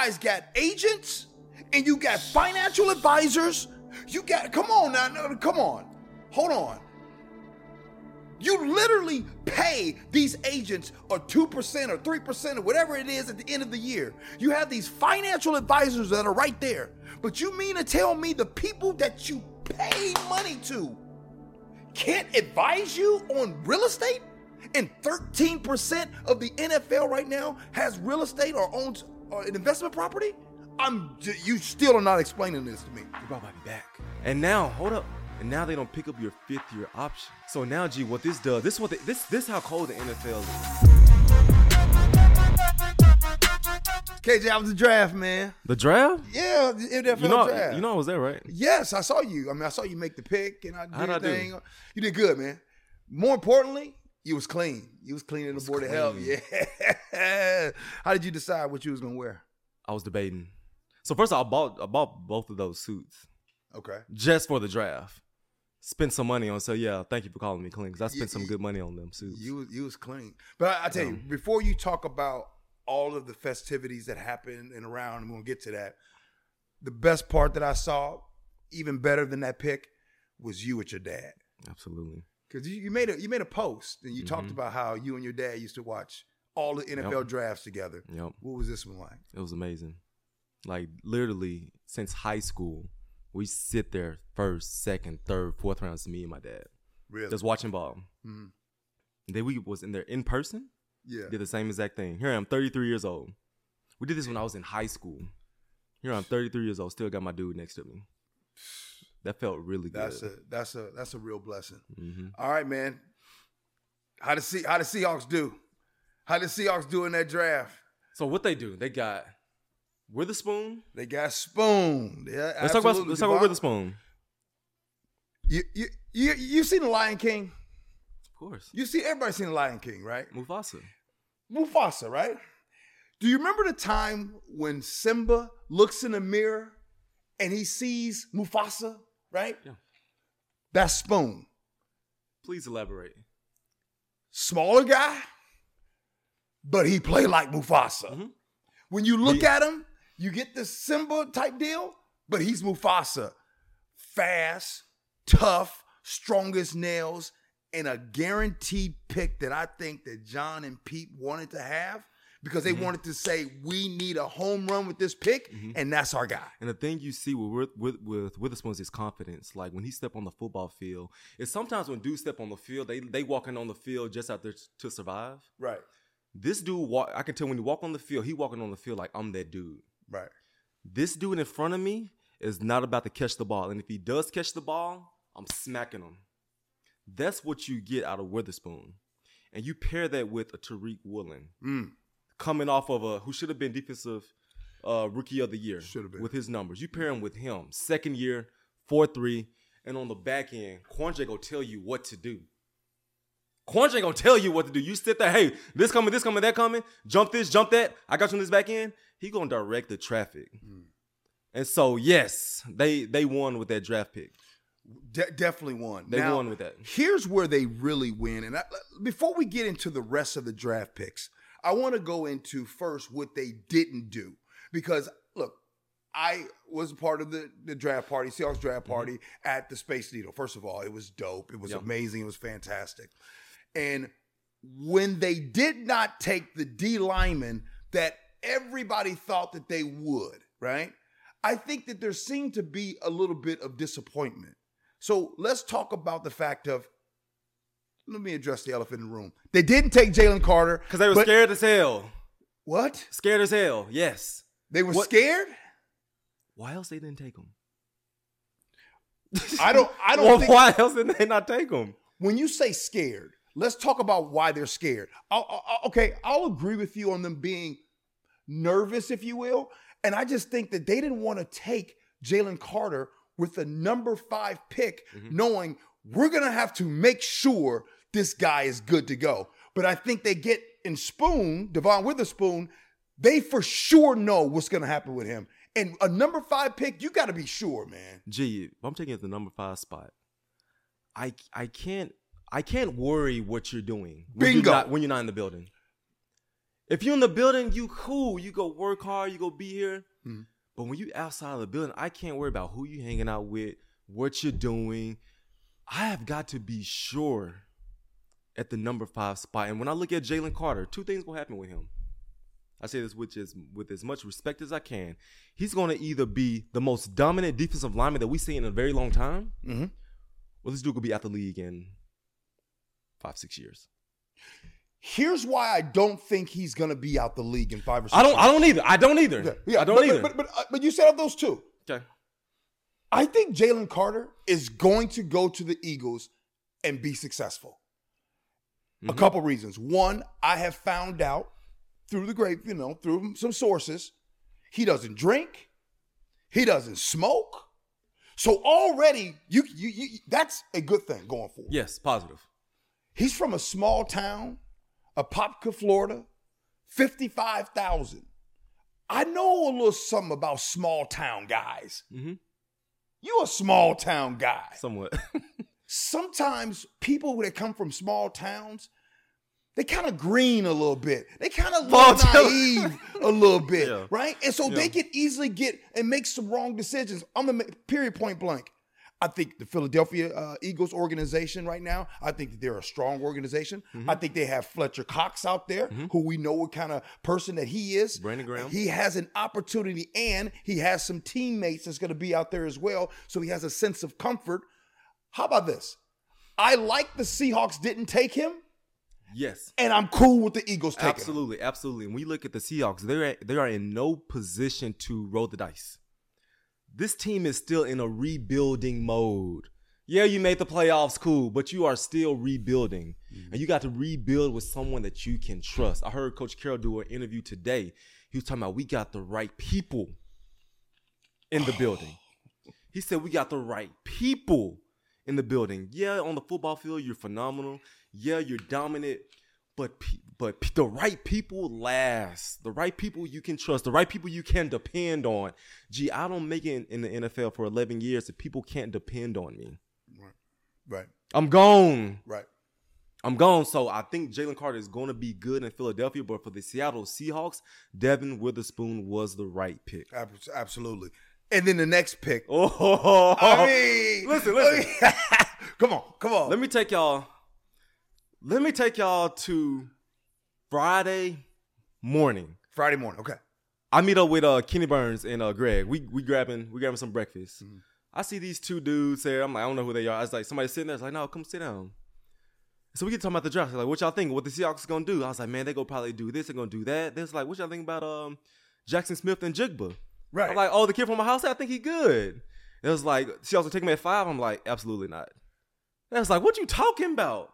guys got agents and you got financial advisors. You got come on now, come on. Hold on. You literally pay these agents a 2% or 3% or whatever it is at the end of the year. You have these financial advisors that are right there. But you mean to tell me the people that you pay money to can't advise you on real estate? And 13% of the NFL right now has real estate or owns uh, an investment property? I'm you still are not explaining this to me. You brought me back. And now, hold up. And now they don't pick up your fifth year option. So now, G, what this does, this is what they, this this how cold the NFL is. KJ, I was the draft, man. The draft? Yeah, the NFL you know, draft. You know I was there, right? Yes, I saw you. I mean, I saw you make the pick, and I did How'd I do? You did good, man. More importantly, you was clean. You was cleaning the board of health. Yeah. How did you decide what you was gonna wear? I was debating. So first, all, I bought I bought both of those suits. Okay. Just for the draft spent some money on. So yeah, thank you for calling me clean because I spent you, some good money on them suits. You you was clean, but I, I tell um, you, before you talk about all of the festivities that happened and around, and we'll get to that. The best part that I saw, even better than that pick, was you with your dad. Absolutely. Because you, you, made a you made a post and you mm-hmm. talked about how you and your dad used to watch all the NFL yep. drafts together. Yep. What was this one like? It was amazing. Like literally since high school, we sit there first, second, third, fourth rounds. Me and my dad. Really? Just watching ball. Mm-hmm. Then we was in there in person. Yeah. Did the same exact thing. Here I am, 33 years old. We did this when I was in high school. Here I'm 33 years old. Still got my dude next to me. That felt really good. That's a that's a that's a real blessing. Mm-hmm. All right, man. How the see how the Seahawks do? How the Seahawks do in that draft? So what they do? They got Witherspoon. They got Spoon. Yeah, let's talk about let's talk about Witherspoon. You you you you seen the Lion King? Of course. You see everybody seen the Lion King, right? Mufasa. Mufasa, right? Do you remember the time when Simba looks in the mirror and he sees Mufasa, right? Yeah. That's Spoon. Please elaborate. Smaller guy, but he play like Mufasa. Mm-hmm. When you look at him, you get the Simba type deal, but he's Mufasa. Fast, tough, strongest nails, and a guaranteed pick that I think that John and Pete wanted to have because they mm-hmm. wanted to say we need a home run with this pick, mm-hmm. and that's our guy. And the thing you see with with with Witherspoon is confidence. Like when he step on the football field, is sometimes when dudes step on the field, they they walking on the field just out there to survive. Right. This dude, walk, I can tell when he walk on the field, he walking on the field like I'm that dude. Right. This dude in front of me is not about to catch the ball, and if he does catch the ball, I'm smacking him. That's what you get out of Witherspoon, and you pair that with a Tariq Woolen mm. Coming off of a who should have been defensive uh, rookie of the year with his numbers. You pair him with him, second year, four three, and on the back end, Quandre gonna tell you what to do. Quandre gonna tell you what to do. You sit there, hey, this coming, this coming, that coming, jump this, jump that. I got you on this back end. He gonna direct the traffic. Mm. And so, yes, they they won with that draft pick. De- definitely won. They now, won with that. Here's where they really win. And I, before we get into the rest of the draft picks, I want to go into first what they didn't do because look, I was part of the, the draft party, Seahawks draft mm-hmm. party mm-hmm. at the Space Needle. First of all, it was dope. It was yep. amazing. It was fantastic. And when they did not take the D lineman that everybody thought that they would, right? I think that there seemed to be a little bit of disappointment. So let's talk about the fact of let me address the elephant in the room. They didn't take Jalen Carter because they were but, scared as hell. What? Scared as hell. Yes. They were what? scared. Why else they didn't take him? I don't. I don't. well, think, why else did they not take him? When you say scared, Let's talk about why they're scared. I'll, I'll, okay, I'll agree with you on them being nervous, if you will. And I just think that they didn't want to take Jalen Carter with the number five pick, mm-hmm. knowing we're going to have to make sure this guy is good to go. But I think they get in Spoon, Devon Witherspoon, they for sure know what's going to happen with him. And a number five pick, you got to be sure, man. Gee, I'm taking it the number five spot. I I can't I can't worry what you're doing when Bingo. You're not, when you're not in the building. If you're in the building, you cool. You go work hard. You go be here. Mhm. But when you outside of the building, I can't worry about who you hanging out with, what you're doing. I have got to be sure at the number five spot. And when I look at Jalen Carter, two things will happen with him. I say this with as with as much respect as I can. He's going to either be the most dominant defensive lineman that we've seen in a very long time, Mm-hmm. or this dude could be out the league in five, six years. Here's why I don't think he's gonna be out the league in five or six. I don't. years. I don't either. I don't either. Yeah, yeah, I don't but, either. But but, but, uh, but you set up those two. okay. I think Jalen Carter is going to go to the Eagles and be successful. A Mhm. couple reasons. One, I have found out through the grape, you know, through some sources, he doesn't drink, he doesn't smoke. So already, you, you, you that's a good thing going forward. Yes, positive. He's from a small town, Apopka, Florida, 55,000. I know a little something about small town guys. Mhm. You a small town guy. Somewhat. Sometimes people that come from small towns, they kind of green a little bit. They kind of look naive a little bit, Yeah. right? And so Yeah. they can easily get and make some wrong decisions. I'm gonna make period point blank. I think the Philadelphia uh, Eagles organization right now, I think that they're a strong organization. Mm-hmm. I think they have Fletcher Cox out there, who we know what kind of person that he is. Brandon Graham. He has an opportunity and he has some teammates that's going to be out there as well. So he has a sense of comfort. How about this? I like the Seahawks didn't take him, yes. and I'm cool with the Eagles taking him. Absolutely, absolutely. When we look at the Seahawks, they're at, they are in no position to roll the dice. This team is still in a rebuilding mode. Yeah, you made the playoffs, cool, but you are still rebuilding, mm-hmm. and you got to rebuild with someone that you can trust. I heard Coach Carroll do an interview today. He was talking about we got the right people in the building. He said we got the right people in the building. Yeah, on the football field, you're phenomenal. Yeah, you're dominant, but pe- but p- the right people last. The right people you can trust. The right people you can depend on. Gee, I don't make it in, in the NFL for 11 years if people can't depend on me. Right, Right. I'm gone. right. I'm gone. So I think Jalen Carter is going to be good in Philadelphia, but for the Seattle Seahawks, Devon Witherspoon was the right pick. Absolutely. And then the next pick. Oh, I mean, listen, listen. come on, come on. Let me take y'all. Let me take y'all to Friday morning. Friday morning. Okay. I meet up with uh Kenny Burns and uh Greg. We we grabbing we grabbing some breakfast. I see these two dudes there. I'm like, I don't know who they are. I was like, somebody sitting there. It's like, no, come sit down. So we get talking about the draft. They're like, what y'all think? What the Seahawks is gonna do? I was like, man, they gonna probably do this. They're gonna do that. They was like, what y'all think about um Jackson Smith-Njigba? Right. I'm like, oh, the kid from my house. I think he good. It was like she also take him at five. I'm like, absolutely not. It was like, what you talking about?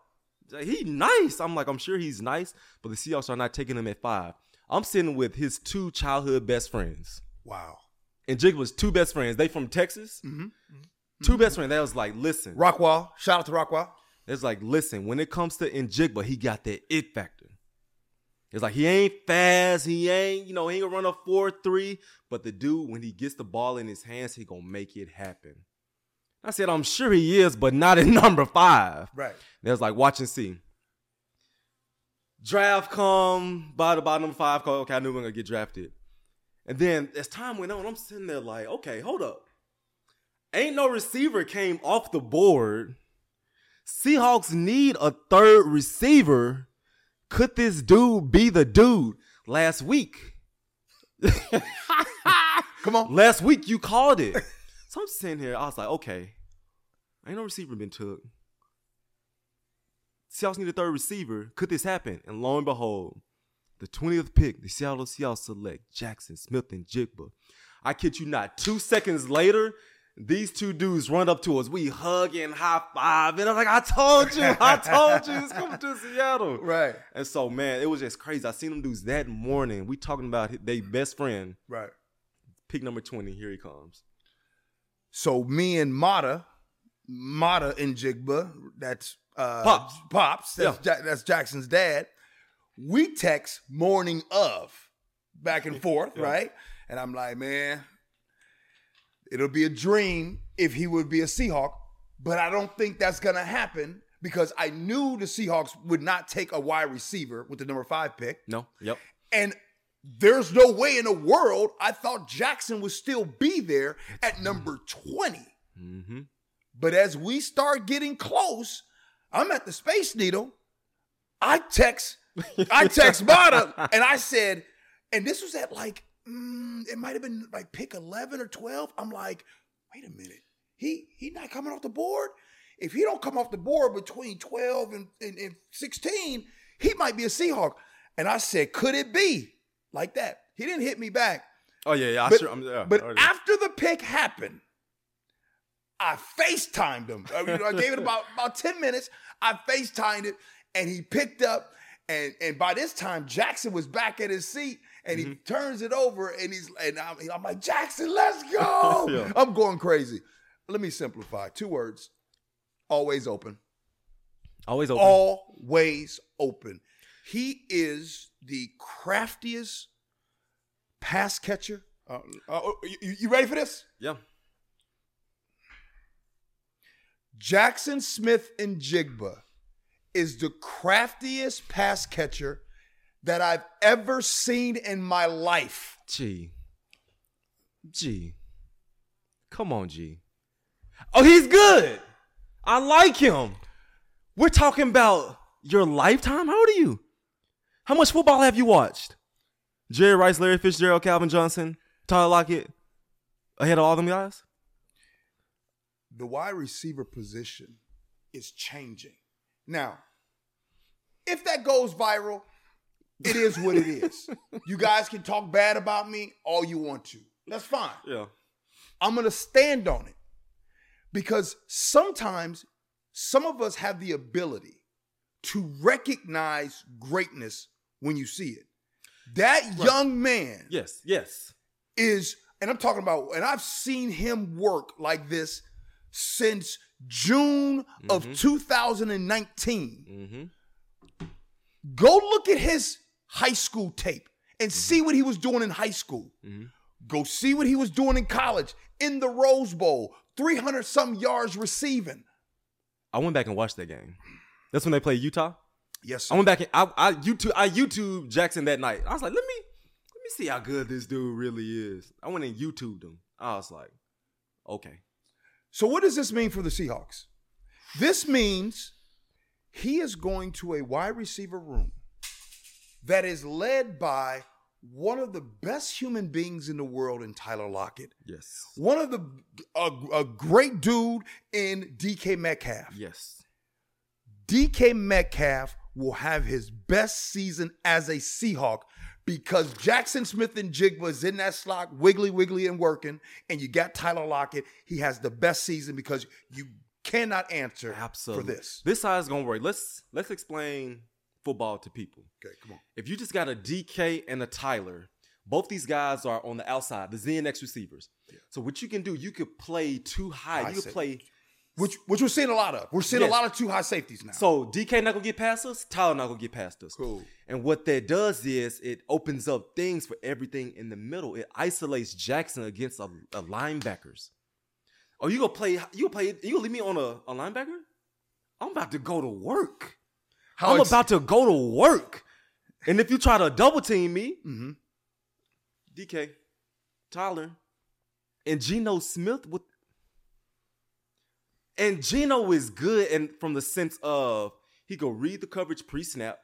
He nice. I'm like, I'm sure he's nice, but the Seahawks are not taking him at five. I'm sitting with his two childhood best friends. wow. And Jigba's two best friends. They from Texas. Mm-hmm. Two best friends. They was like, listen. Rockwall. Shout out to Rockwall. It's like, listen, when it comes to Njigba, he got that it factor. It's like he ain't fast, he ain't, you know, he ain't gonna run a 4-3, but the dude, when he gets the ball in his hands, he gonna make it happen. I said, I'm sure he is, but not at number five. Right. They was like, watch and see. Draft come by the bottom number five, call, okay, I knew we were gonna get drafted. And then as time went on, I'm sitting there like, okay, hold up. Ain't no receiver came off the board. Seahawks need a third receiver. Could this dude be the dude? Last week. Come on. Last week you called it. so I'm sitting here, I was like, okay. Ain't no receiver been took. Seahawks need a third receiver. Could this happen? And lo and behold, the 20th pick, the Seattle Seahawks select Jackson Smith-Njigba. I kid you not. Two seconds later, these two dudes run up to us. We hug and high five. And I'm like, I told you, I told you, it's coming to Seattle. Right. And so, man, it was just crazy. I seen them dudes that morning. We talking about their best friend, Right. pick number 20. Here he comes. So me and Mata, Mata and Jigba, that's uh, Pops. Pops, that's, Ja- that's Jackson's dad. We text morning of, back and forth, Yeah. right? And I'm like, man, it'll be a dream if he would be a Seahawk, but I don't think that's gonna happen because I knew the Seahawks would not take a wide receiver with the number five pick. No. Yep. And there's no way in the world I thought Jackson would still be there at number 20. Mm-hmm. But as we start getting close, I'm at the Space Needle. I text, I text Mata, and I said, and this was at like, mm, it might have been like pick 11 or 12. I'm like, wait a minute, he he not coming off the board. If he don't come off the board between 12 and, and, and 16, he might be a Seahawk. And I said, could it be like that? He didn't hit me back. Oh yeah, yeah. I But, sure, I'm, yeah, but after the pick happened, I FaceTimed him. I, mean, I gave it about, about 10 minutes. I FaceTimed it and he picked up. And, and by this time, Jackson was back at his seat and he turns it over and he's and I'm, I'm like, Jackson, let's go. Yeah. I'm going crazy. Let me simplify. Two words. Always open. always open. Always open. He is the craftiest pass catcher. Uh, uh, you, you ready for this? yeah. Jackson Smith-Njigba is the craftiest pass catcher that I've ever seen in my life. G. G. Come on, G. Oh, he's good. I like him. We're talking about your lifetime. How old are you? How much football have you watched? Jerry Rice, Larry Fitzgerald, Calvin Johnson, Tyler Lockett, ahead of all them guys? The wide receiver position is changing. Now, if that goes viral, it is what it is. you guys can talk bad about me all you want to. That's fine. Yeah. I'm going to stand on it because sometimes some of us have the ability to recognize greatness when you see it. That young man Yes, yes. is, and I'm talking about, and I've seen him work like this since June of 2019. Mm-hmm. Go look at his high school tape and see what he was doing in high school. Mhm. Go see what he was doing in college, in the Rose Bowl, 300 some yards receiving. I went back and watched that game. That's when they played Utah. Yes, I went back and I, I YouTube I YouTube Jackson that night. I was like, let me let me see how good this dude really is. I went and YouTubed him. I was like, okay. So, what does this mean for the Seahawks? This means he is going to a wide receiver room that is led by one of the best human beings in the world in Tyler Lockett, Yes. one of the a, a great dude in DK Metcalf. Yes. DK Metcalf will have his best season as a Seahawk because Jackson Smith-Njigba is in that slot, wiggly, wiggly, and working, and you got Tyler Lockett. He has the best season because you cannot answer Absolutely. for this. This side is gonna work. Let's let's explain football to people. Okay, come on. If you just got a DK and a Tyler, both these guys are on the outside, the ZNX receivers. So what you can do, you could play too high. High you could play Which which we're seeing a lot of. We're seeing Yes. a lot of two high safeties now. So DK not gonna get past us, Tyler not gonna get past us. Cool. And what that does is it opens up things for everything in the middle. It isolates Jackson against a, a linebackers. Oh, you gonna play? You gonna play? You gonna leave me on a, a linebacker? I'm about to go to work. How I'm ex- about to go to work. And if you try to double team me, Mhm. DK, Tyler, and Geno Smith with and Geno is good and from the sense of he go read the coverage pre-snap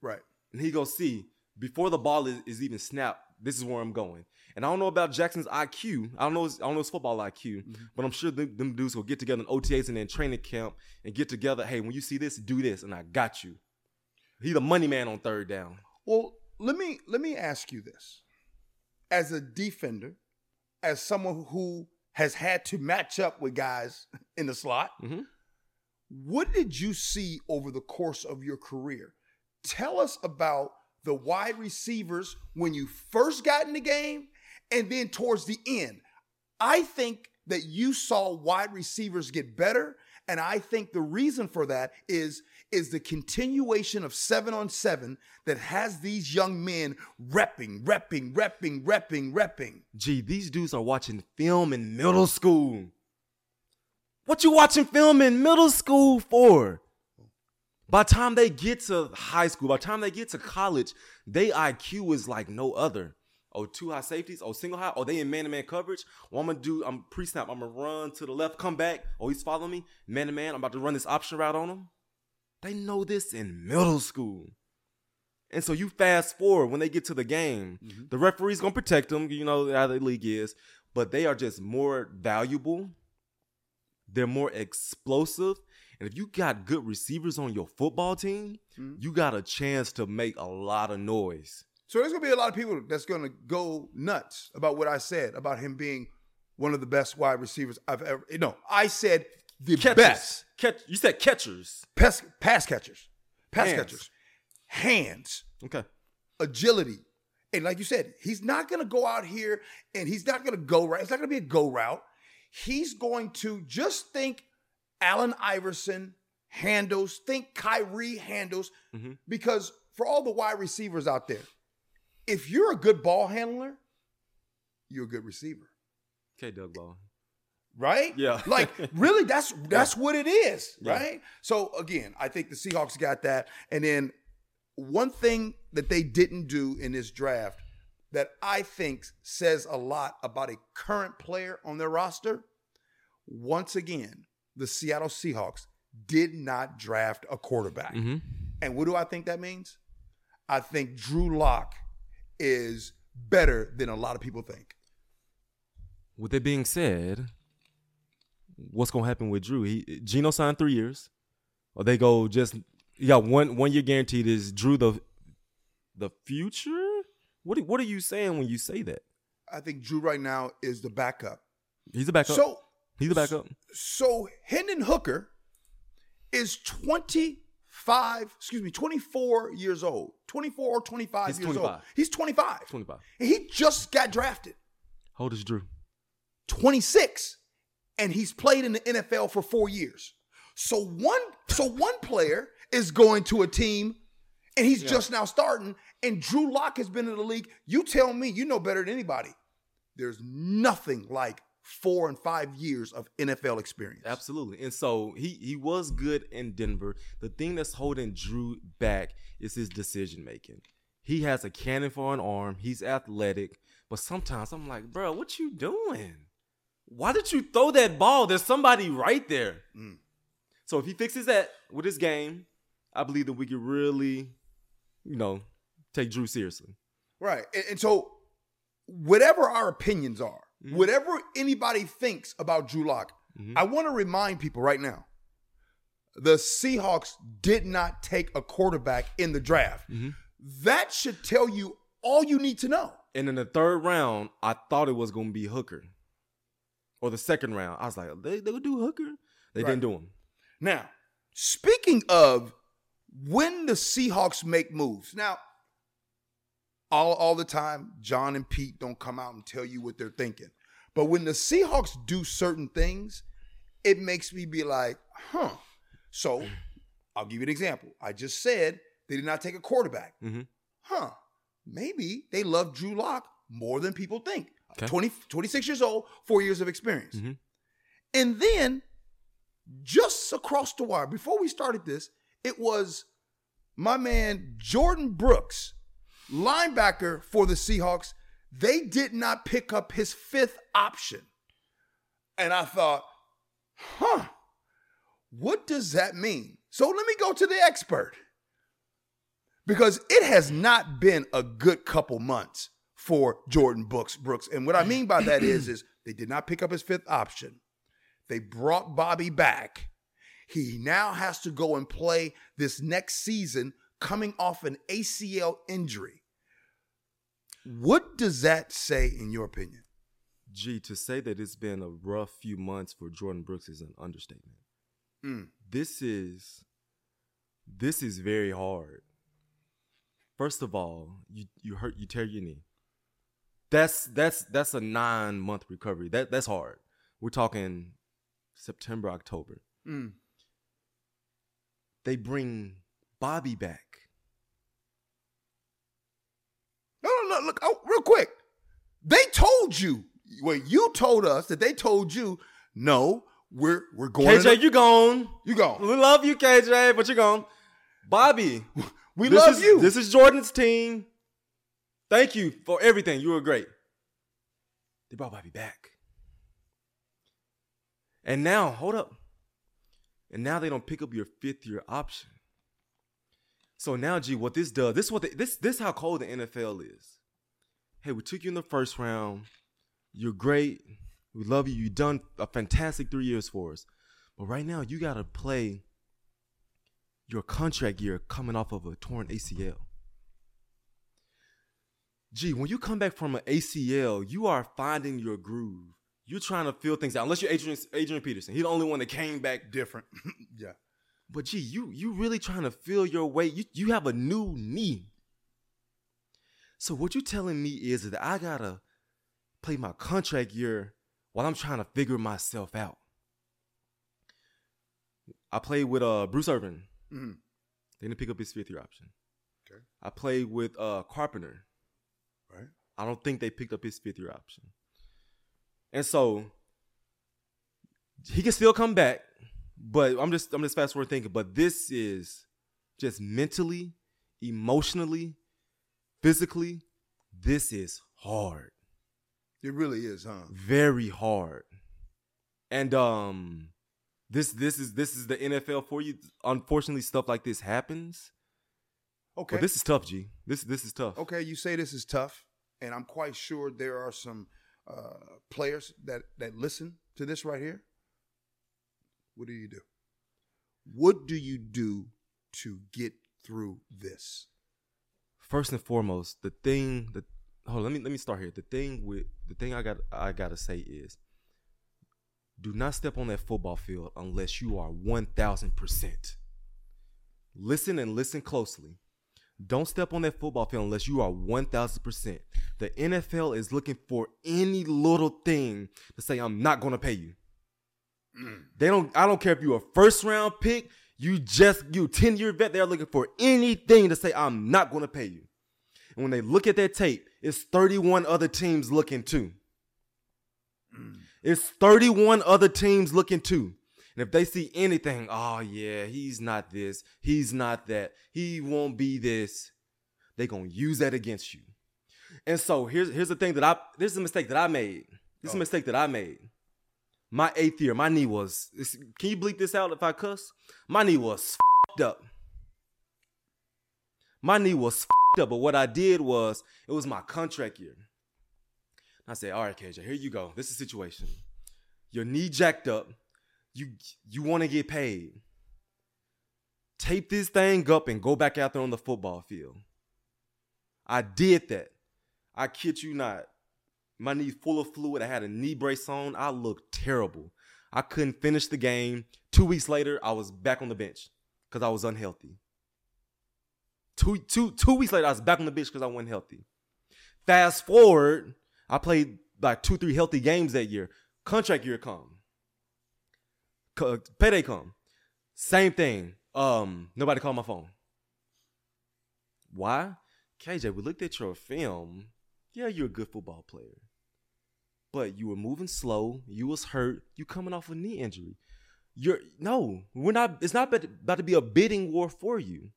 Right. and he go see before the ball is, is even snapped, this is where I'm going. And I don't know about Jackson's IQ. I don't know. His, I don't know his football IQ, but I'm sure them, them dudes will get together in OTAs and then training camp and get together. Hey, when you see this, do this, and I got you. He the money man on third down. Well, let me let me ask you this. As a defender, as someone who has had to match up with guys in the slot, Mhm. what did you see over the course of your career? Tell us about the wide receivers when you first got in the game and then towards the end. I think that you saw wide receivers get better and I think the reason for that is is the continuation of 7 on 7 that has these young men repping, repping, repping, repping, repping. Gee, these dudes are watching film in middle school. What you watching film in middle school for? By the time they get to high school, by the time they get to college, they IQ is like no other. Oh, two high safeties. Oh, single high. Oh, they in man to man coverage. Well, I'm gonna do. I'm pre snap. I'm gonna run to the left, come back. Oh, he's following me. Man to man. I'm about to run this option route on him. They know this in middle school. And so you fast forward when they get to the game, Mm-hmm. the referee's gonna protect them. You know how the league is, but they are just more valuable. They're more explosive, and if you got good receivers on your football team, Mhm. you got a chance to make a lot of noise. So there's gonna be a lot of people that's gonna go nuts about what I said about him being one of the best wide receivers I've ever. No, I said the Catchers. best Catch. You said catchers. pass, pass catchers, pass Hands. catchers, hands, Okay. agility, and like you said, he's not gonna go out here and he's not gonna go right. It's not gonna be a go route. He's going to just think Allen Iverson handles, think Kyrie handles, Mhm. because for all the wide receivers out there, if you're a good ball handler, you're a good receiver, Okay, Doug Ball. right? Yeah. like really, that's that's what it is, Yeah. right? So again, I think the Seahawks got that, and then one thing that they didn't do in this draft that I think says a lot about a current player on their roster. Once again, the Seattle Seahawks did not draft a quarterback. Mm-hmm. And what do I think that means? I think Drew Lock is better than a lot of people think. With that being said, what's gonna happen with Drew? He Geno signed three years, or they go just yeah one one year guaranteed. Is Drew the the future? What are- what are you saying when you say that? I think Drew right now is the backup. He's a backup. So He's a backup. so Hendon Hooker is 25, excuse me, 24 years old. 24 or 25 He's years old. He's 25. Twenty five. And he just got drafted. How old is Drew? 26 and he's played in the NFL for 4 years. So one so one player is going to a team and he's Yeah. just now starting and Drew Lock has been in the league. You tell me, you know better than anybody. There's nothing like 4 and 5 years of NFL experience. Absolutely. And so he he was good in Denver. The thing that's holding Drew back is his decision making. He has a cannon for an arm. He's athletic, but sometimes I'm like, bro, what you doing? Why did you throw that ball? There's somebody right there. Mm. So if he fixes that with his game, I believe that we could really, you know, take Drew seriously. Right. And, and so, whatever our opinions are, Mhm. whatever anybody thinks about Drew Lock, Mhm. I want to remind people right now the Seahawks did not take a quarterback in the draft. Mhm. That should tell you all you need to know. And in the third round, I thought it was going to be Hooker. Or the second round, I was like, they they would do Hooker. They Right. didn't do him. Now, speaking of when the Seahawks make moves, now, all, all the time, John and Pete don't come out and tell you what they're thinking. But when the Seahawks do certain things, it makes me be like, huh. So I'll give you an example. I just said they did not take a quarterback. Mhm. Huh. Maybe they love Drew Lock more than people think. Okay. 20, 26 years old, four years of experience. Mhm. And then just across the wire, before we started this, it was my man Jordan Brooks, linebacker for the Seahawks. They did not pick up his fifth option. And I thought, huh, what does that mean? So let me go to the expert. Because it has not been a good couple months for Jordan Brooks. Brooks. And what I mean by that is, is they did not pick up his fifth option. They brought Bobby back. He now has to go and play this next season coming off an ACL injury. What does that say in your opinion? Gee, to say that it's been a rough few months for Jordan Brooks is an understatement. Mm. This is this is very hard. First of all, you you hurt you tear your knee. That's that's that's a nine month recovery. That that's hard. We're talking September, October. Mm. They bring Bobby back. No. Look, oh, real quick. They told you. Well, you told us that they told you. No, we're we're going. KJ, to- you gone. you gone. We love you, KJ, but you're gone. Bobby, We love is, you. This is Jordan's team. Thank you for everything. You were great. They brought Bobby back. And now, hold up. And now they don't pick up your fifth year option. So now, G, what this does, this is what they, this this how cold the NFL is. Hey, we took you in the first round. You're great. We love you. You've done a fantastic three years for us. But right now, you gotta play your contract year coming off of a torn ACL. Gee, when you come back from an ACL, you are finding your groove. You're trying to feel things out. Unless you're Adrian, Adrian Peterson, he's the only one that came back. different. yeah. But gee, you you really trying to feel your way. You you have a new knee. So what you telling me is that I gotta play my contract year while I'm trying to figure myself out. I played with uh Bruce Irvin. Mhm. They didn't pick up his fifth year option. Okay. I played with uh Carpenter. Right. I don't think they picked up his fifth year option. And so he can still come back, but I'm just I'm just fast forward thinking, but this is just mentally, emotionally, physically, this is hard. It really is, huh? Very hard. And um this this is this is the NFL for you. Unfortunately, stuff like this happens. Okay. But this is tough, G. This this is tough. okay, you say this is tough, and I'm quite sure there are some uh, players that that listen to this right here. What do you do? What do you do to get through this? First and foremost, the thing that hold on, let me let me start here. The thing with the thing I got I gotta say is do not step on that football field unless you are one thousand percent. Listen and listen closely. Don't step on that football field unless you are one thousand percent. The NFL is looking for any little thing to say I'm not gonna pay you. Mm. They don't. I don't care if you're a first round pick. You just you ten year vet. They're looking for anything to say I'm not going to pay you. And when they look at that tape, it's 31 other teams looking too. It's 31 other teams looking too. And if they see anything, oh yeah, he's not this, he's not that, he won't be this, they're gonna use that against you. And so here's here's the thing that I this is a mistake that I made. This is a Oh. mistake that I made. My eighth year, my knee was. Can you bleep this out if I cuss? My knee was fed up. My knee was fed up, but what I did was it was my contract year. I said, "All right, KJ, here you go. This is the situation. Your knee jacked up. You you want to get paid. Tape this thing up and go back out there on the football field." I did that. I kid you not. My knee full of fluid. I had a knee brace on. I looked terrible. I couldn't finish the game. Two weeks later, I was back on the bench because I was unhealthy. Two, two, two weeks later, I was back on the bench because I wasn't healthy. Fast forward, I played like two, three healthy games that year. Contract year come. Co- Payday come. Same thing. Um, nobody called my phone. Why? KJ, we looked at your film. Yeah, you're a good football player. But you were moving slow. You was hurt. You coming off a knee injury. You're no, we're not. It's not about to, be a bidding war for you.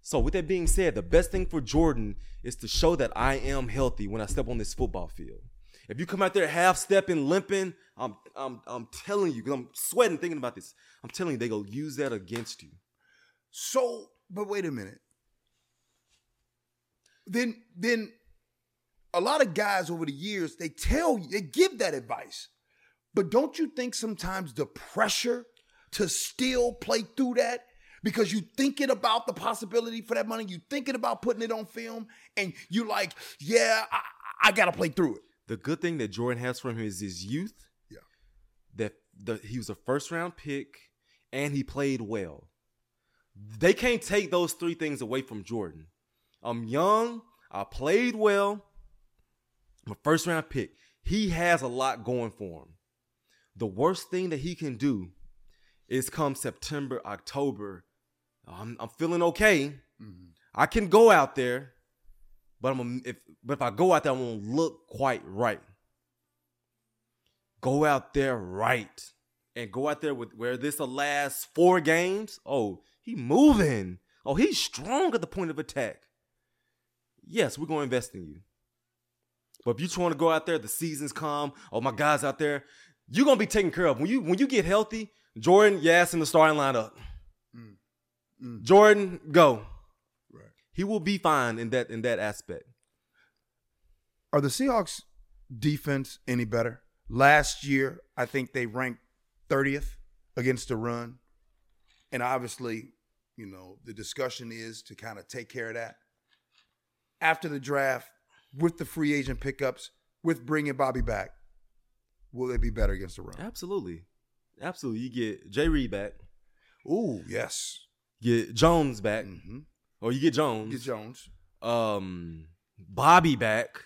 So with that being said, the best thing for Jordan is to show that I am healthy when I step on this football field. If you come out there half stepping, limping, I'm I'm I'm telling you, because I'm sweating thinking about this. I'm telling you, they go use that against you. So, but wait a minute. Then, then, a lot of guys over the years they tell you they give that advice, but don't you think sometimes the pressure to still play through that because you thinking about the possibility for that money, you thinking about putting it on film, and you like, yeah, I, I got to play through it. The good thing that Jordan has from him is his youth. Yeah. That the he was a first round pick and he played well. They can't take those three things away from Jordan. I'm young, I played well. A first round pick. He has a lot going for him. The worst thing that he can do is come September, October. I'm, I'm feeling okay. Mm-hmm. I can go out there, but I'm a, if but if I go out there, I won't look quite right. Go out there right, and go out there with where this the last four games. Oh, He moving. Oh, he's strong at the point of attack. Yes, we're gonna invest in you. But if you trying to go out there, the seasons come. Oh, my guys out there, you're gonna be taken care of. When you when you get healthy, Jordan, yes, in the starting lineup. Mm. Mm. Jordan, go. Right. He will be fine in that in that aspect. Are the Seahawks defense any better? Last year, I think they ranked 30th against the run. And obviously, you know, the discussion is to kind of take care of that. After the draft, with the free agent pickups, with bringing Bobby back, will they be better against the run? Absolutely, absolutely. You get Jay Reed back. Ooh, yes. Get Jones back, Mm-hmm. or you get Jones. Get Jones. um, Bobby back.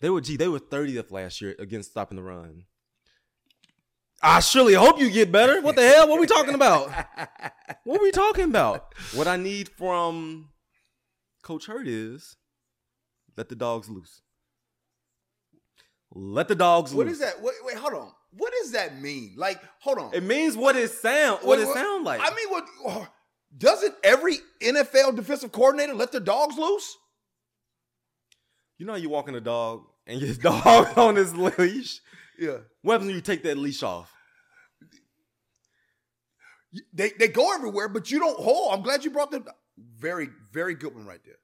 They were gee, they were 30th last year against stopping the run. I surely hope you get better. What the hell? What are we talking about? What are we talking about? What I need from Coach Hurtt is let the dogs loose. Let the dogs What loose. is that? Wait, wait, hold on. What does that mean? Like, hold on. It means what it sound. What Wait, it sound like. I mean, what oh, doesn't every NFL defensive coordinator let their dogs loose? you know how you walking a dog and your dog on his leash. Yeah. What happens when you take that leash off? They they go everywhere, but you don't hold. I'm glad you brought the very, very good one right there.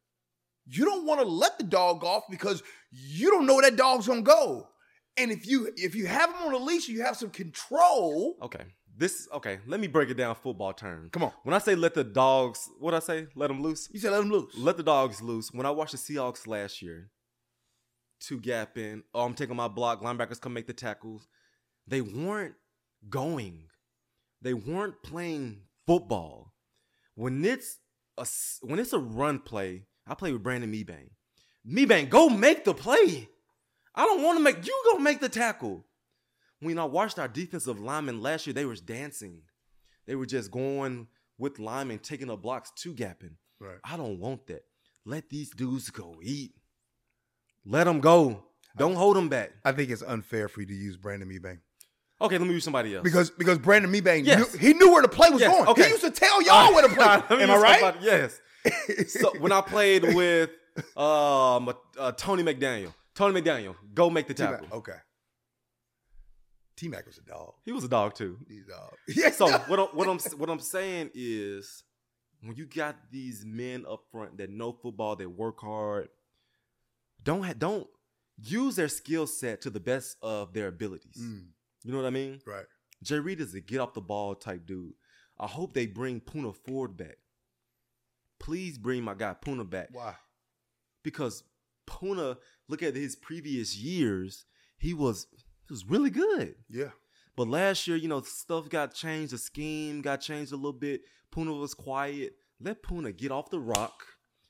You don't want to let the dog off because you don't know where that dog's gonna go. And if you if you have him on a leash, you have some control. Okay. This okay. Let me break it down football terms. Come on. When I say let the dogs, what I say? Let them loose. You said let them loose. Let the dogs loose. When I watched the Seahawks last year, two gap in. Oh, I'm taking my block. Linebackers come make the tackles. They weren't going. They weren't playing football. When it's a when it's a run play, I play with Brandon Mebane. Mebane, go make the play. I don't want to make you go make the tackle. When I watched our defensive linemen last year, they was dancing. They were just going with linemen, taking the blocks, two gapping. Right. I don't want that. Let these dudes go eat. Let them go. Don't hold them back. I think it's unfair for you to use Brandon Mebane Okay, let me use somebody else. because because Brandon Mebane Yes. knew, he knew where the play was Yes, going. okay. He used to tell y'all where the play. Am I right? somebody- Yes. So when I played with um uh, Tony McDaniel, Tony McDaniel, go make the T-Mac, tackle. Okay. T Mac was a dog. He was a dog too. He's a dog. Yeah. So what I'm, what I'm what I'm saying is, when you got these men up front that know football, they work hard, don't ha- don't use their skill set to the best of their abilities. Mm, You know what I mean? right. Jay Reed is a get off the ball type dude. I hope they bring Poona Ford back. Please bring my guy Poona back Why? because Poona, look at his previous years, he was he was really good. Yeah. But last year, you know, stuff got changed, the scheme got changed a little bit. Poona was quiet. Let Poona get off the rock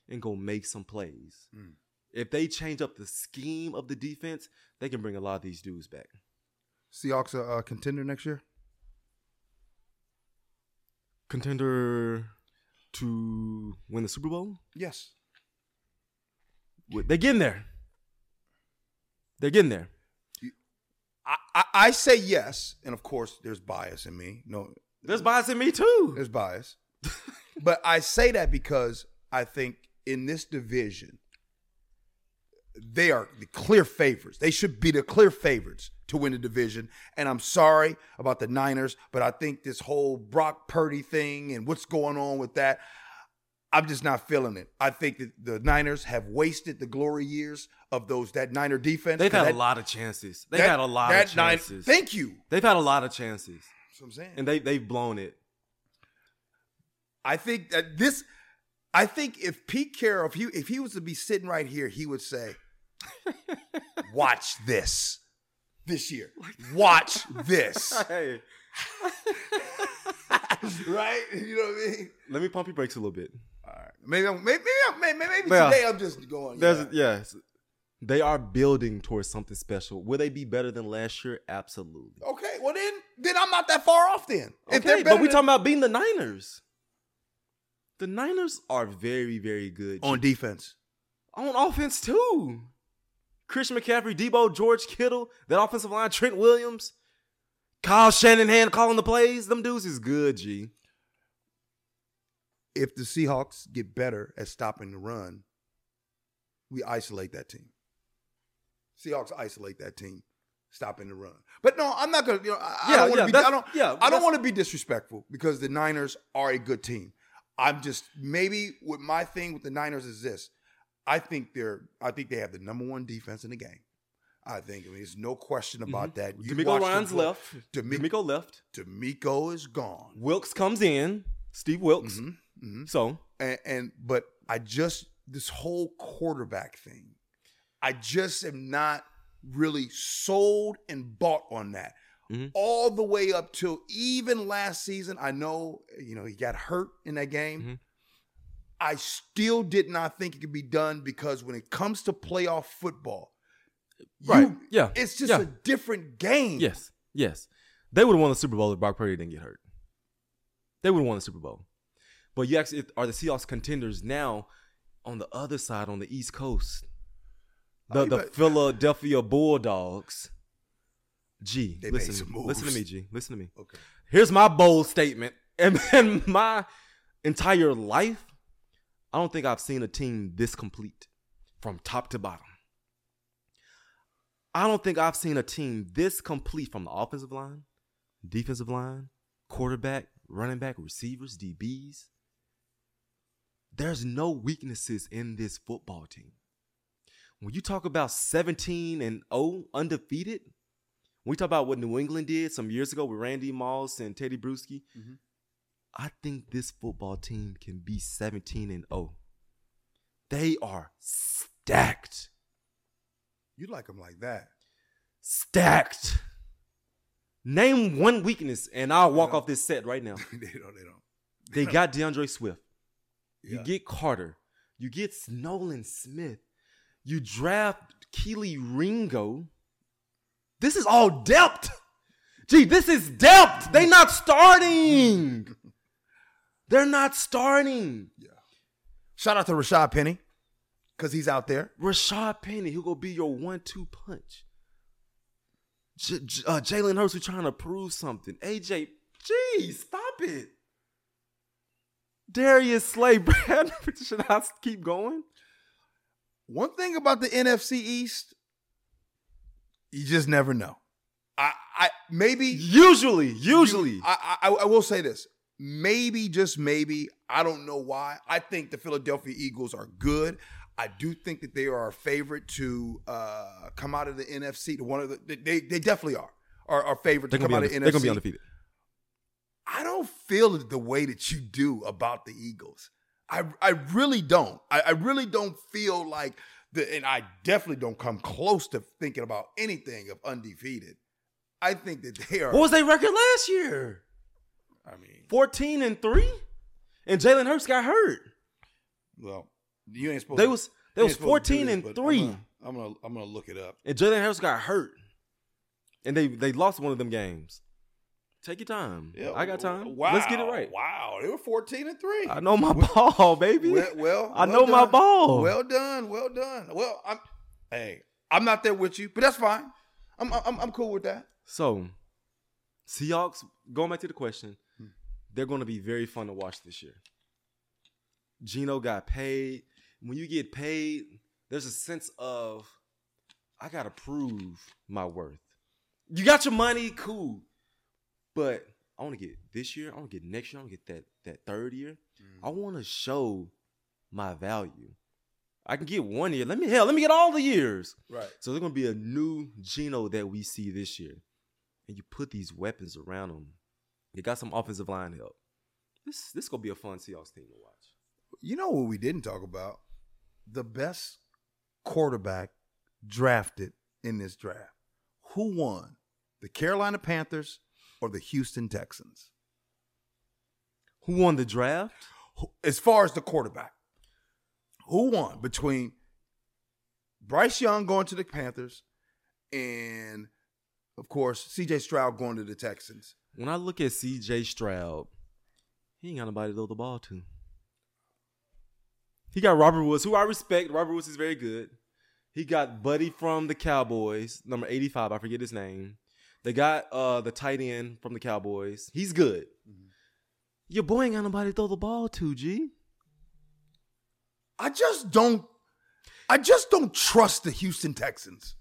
and go make some plays. Mm. If they change up the scheme of the defense, they can bring a lot of these dudes back. Seahawks a uh, contender next year. Contender to win the Super Bowl? Yes. They're getting there. They're getting there. I, I, I say yes, and of course, there's bias in me. No, There's bias in me too. there's bias, but I say that because I think in this division, they are the clear favorites. They should be the clear favorites to win the division. And I'm sorry about the Niners, but I think this whole Brock Purdy thing and what's going on with that, I'm just not feeling it. I think that the Niners have wasted the glory years of those that Niner defense. They've had That- a lot of chances. They've that- had a lot of Nine- chances. thank you. They've had a lot of chances. That's what I'm saying. And they they've blown it. I think that this, I think if Pete Carroll, if he if he was to be sitting right here, he would say, "Watch this, this year. Watch this." Hey, right? You know what I mean? let me pump your brakes a little bit. All right. Maybe I'm, maybe maybe, maybe, maybe Yeah. today I'm just going. There's yeah. yes. They are building towards something special. Will they be better than last year? Absolutely. Okay. Well then, then I'm not that far off. Then if Okay, they're but better we than- talking about being the Niners. The Niners are very, very good on defense. on offense too. Christian McCaffrey, Deebo, George Kittle, that offensive line, Trent Williams, Kyle Shanahan hand calling the plays. Them dudes is good, G. if the Seahawks get better at stopping the run, we isolate that team. Seahawks isolate that team, stopping the run. But no, I'm not gonna. You know, I, Yeah, don't want yeah, to be. I don't. yeah, I don't want to be disrespectful because the Niners are a good team. I'm just maybe what my thing with the Niners is this. I think they're. I think they have the number one defense in the game. I think. I mean, there's no question about that. You DeMeco Ryans left. D'Ami- DeMeco left. D'Amico is gone. Wilkes comes in. Steve Wilkes. Mhm, mhm. So and, and but I just this whole quarterback thing, I just am not really sold and bought on that. Mhm. All the way up till even last season, I know you know he got hurt in that game. Mhm. I still did not think it could be done because when it comes to playoff football, right. you- yeah. it's just Yeah. a different game. Yes. Yes. They would have won the Super Bowl if Brock Purdy didn't get hurt. They would have won the Super Bowl. But you actually are the Seahawks contenders now on the other side on the East Coast. The Oh, the but- Philadelphia Bulldogs. G, They listen, listen to me, G. Listen to me. Okay. Here's my bold statement. And in my entire life, I don't think I've seen a team this complete from top to bottom. I don't think I've seen a team this complete from the offensive line, defensive line, quarterback, running back, receivers, DBs. There's no weaknesses in this football team. When you talk about 17 and 0 undefeated, when we talk about what New England did some years ago with Randy Moss and Teddy Bruschi, Mhm. I think this football team can be 17 and 0. They are stacked. You like them like that. Stacked. Name one weakness, and I'll walk off this set right now. they don't. They don't. They got DeAndre Swift. You Yeah. get Carter. You get Nolan Smith. You draft Kelee Ringo. This is all depth. Gee, this is depth. They not starting. They're not starting. Yeah. Shout out to Rashad Penny because he's out there. Rashad Penny, who gonna be your one-two punch. J- J- uh, Jalen Hurts, who trying to prove something. AJ, gee, stop it. Darius Slay, Brad, should I keep going? One thing about the NFC East, you just never know. I, I maybe Usually, usually. I, I I will say this. Maybe just maybe I don't know why. I think the Philadelphia Eagles are good. I do think that they are a favorite to uh, come out of the NFC. To one of the they they definitely are are, are favorite to come out undefe- of they're gonna be undefeated. I don't feel it the way that you do about the Eagles. I I really don't. I, I really don't feel like the and I definitely don't come close to thinking about anything of undefeated. I think that they are What was their record last year? I mean, 14 and 3? And Jalen Hurts got hurt. well, you ain't supposed They to- was they was ain't supposed to do 14 this, and 3. I'm gonna, I'm gonna I'm gonna look it up. And Jalen Hurts got hurt. And they they lost one of them games. Take your time. Yeah, I got time. Wow. Let's get it right. Wow, they were 14 and 3. I know my ball, baby. Well, well I well know my ball. Well done, well done. Well, I'm hey, I'm not there with you, but that's fine. I'm I'm I'm cool with that. So, Seahawks, going back to the question, they're going to be very fun to watch this year. Geno got paid. When you get paid, there's a sense of, I got to prove my worth. You got your money, cool. But I want to get this year, I want to get next year, I want to get that, that third year. Mm. I want to show my value. I can get one year. Let me, hell, let me get all the years. Right. So there's gonna be a new Geno that we see this year, and you put these weapons around him. You got some offensive line help. This this gonna be a fun Seahawks team to watch. You know what we didn't talk about? The best quarterback drafted in this draft. Who won? The Carolina Panthers or the Houston Texans? Who won the draft? As far as the quarterback, who won between Bryce Young going to the Panthers and, of course, CJ Stroud going to the Texans? When I look at C.J. Stroud, he ain't got nobody to throw the ball to. He got Robert Woods, who I respect. Robert Woods is very good. He got Buddy from the Cowboys, number 85. I forget his name. They got uh, the tight end from the Cowboys. He's good. Your boy ain't got nobody to throw the ball to, G. I just don't. I just don't trust the Houston Texans.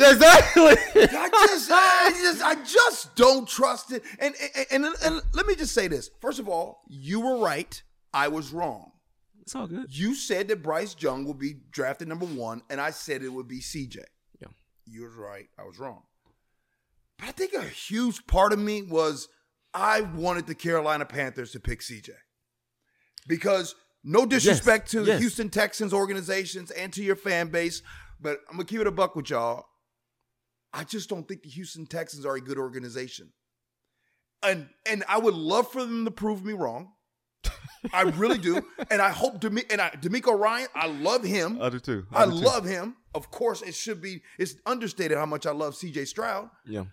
Exactly. I just, I just, I just don't trust it. And, and and and let me just say this. First of all, you were right. I was wrong. it's all good. You said that Bryce Young would be drafted number one, and I said it would be CJ. Yeah. You was right. I was wrong. But I think a huge part of me was I wanted the Carolina Panthers to pick CJ. Because no disrespect to the. Houston Texans organizations and to your fan base, but I'm gonna keep it a buck with y'all. I just don't think the Houston Texans are a good organization. And and I would love for them to prove me wrong. I really do. And I hope Demi- and I DeMeco Ryan, I love him. I do too. I do too. love him. Of course, it should be. It's understated how much I love C.J. Stroud. Yeah.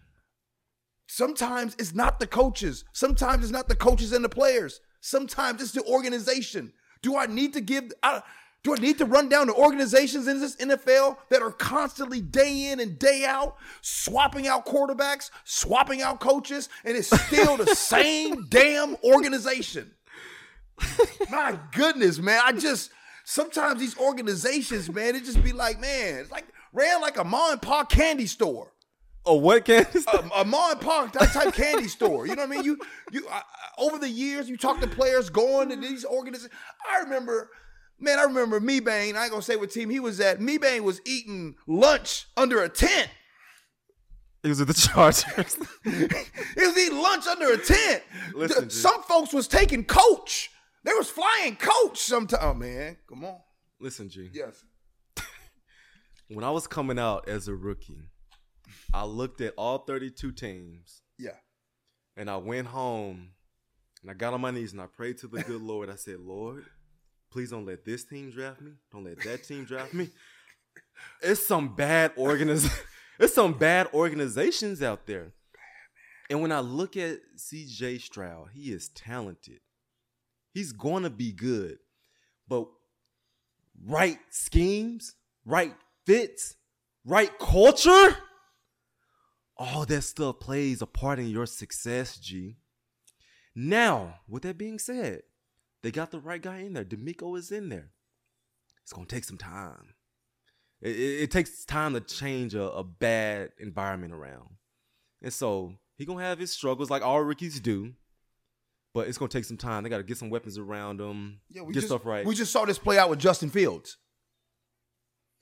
Sometimes it's not the coaches. Sometimes it's not the coaches and the players. Sometimes it's the organization. Do I need to give? I, do I need to run down the organizations in this NFL that are constantly day in and day out swapping out quarterbacks, swapping out coaches, and it's still the same damn organization? My goodness, man. I just sometimes these organizations, man, it just be like, man, it's like ran like a mom and pop candy store. Oh, what can A, a mom and pop type candy store. You know what I mean? You you uh, over the years, you talk to players going to these organizations. I remember, man, I remember Mebane. I ain't gonna say what team he was at. Mebane was eating lunch under a tent. It was at the Chargers. he was eating lunch under a tent. Listen, G. some folks was taking coach. They was flying coach sometime. Oh, man, come on. Listen, G. Yes. When I was coming out as a rookie, I looked at all 32 teams Yeah. and I went home and I got on my knees and I prayed to the good Lord. I said, Lord, please don't let this team draft me. Don't let that team draft me. It's some bad organiz- It's some bad organizations out there. And when I look at CJ Stroud, he is talented. He's going to be good. But right schemes, right fits, right culture, all that stuff plays a part in your success, G. Now, with that being said, they got the right guy in there. DeMeco is in there. It's gonna take some time. It, it- it takes time to change a, a bad environment around, and so he gonna have his struggles like all rookies do. But it's gonna take some time. They got to get some weapons around them. Yeah, we get just, stuff right. We just saw this play out with Justin Fields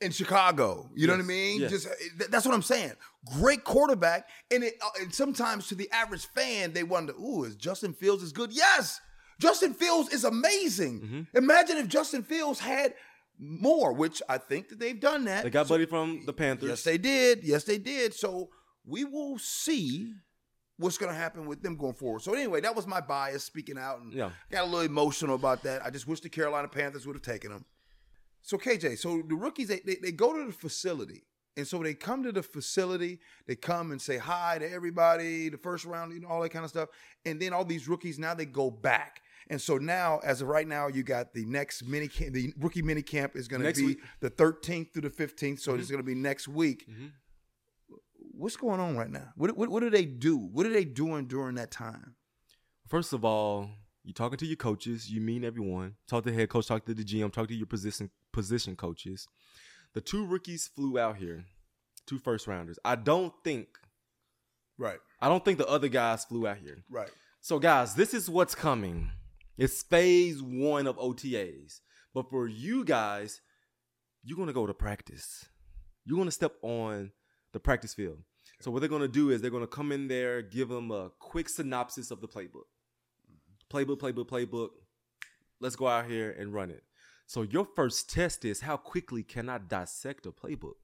in Chicago. You know what I mean? yes. Just th- that's what I'm saying. Great quarterback, and it uh, and sometimes to the average fan, they wonder, "Ooh, is Justin Fields as good?" Yes, Justin Fields is amazing. Mm-hmm. Imagine if Justin Fields had more, which I think that they've done that. they got So- Buddy from the Panthers. Yes, they did. Yes, they did. So we will see what's going to happen with them going forward. So anyway, that was my bias speaking out, and Yeah. got a little emotional about that. I just wish the Carolina Panthers would have taken them. So KJ, so the rookies they, they they go to the facility, and so they come to the facility. They come and say hi to everybody, the first round, you know, all that kind of stuff, and then all these rookies now they go back. And so now, as of right now, you got the next mini camp. The rookie mini camp is going to be week. Mm-hmm. the 13th through the 15th. So it's going to be next week what's going on right now? What, what what do they do? What are they doing during that time? First of all, you talking to your coaches, you meet everyone. Talk to the head coach, talk to the GM, talk to your position position coaches. The two rookies flew out here, two first rounders. I don't think Right, I don't think the other guys flew out here. right. So guys, this is what's coming. It's phase one of OTAs. But for you guys, you're gonna go to practice. You're gonna step on the practice field. So what they're gonna do is they're gonna come in there, give them a quick synopsis of the playbook. Playbook, playbook, playbook. Let's go out here and run it. So your first test is how quickly can I dissect a playbook?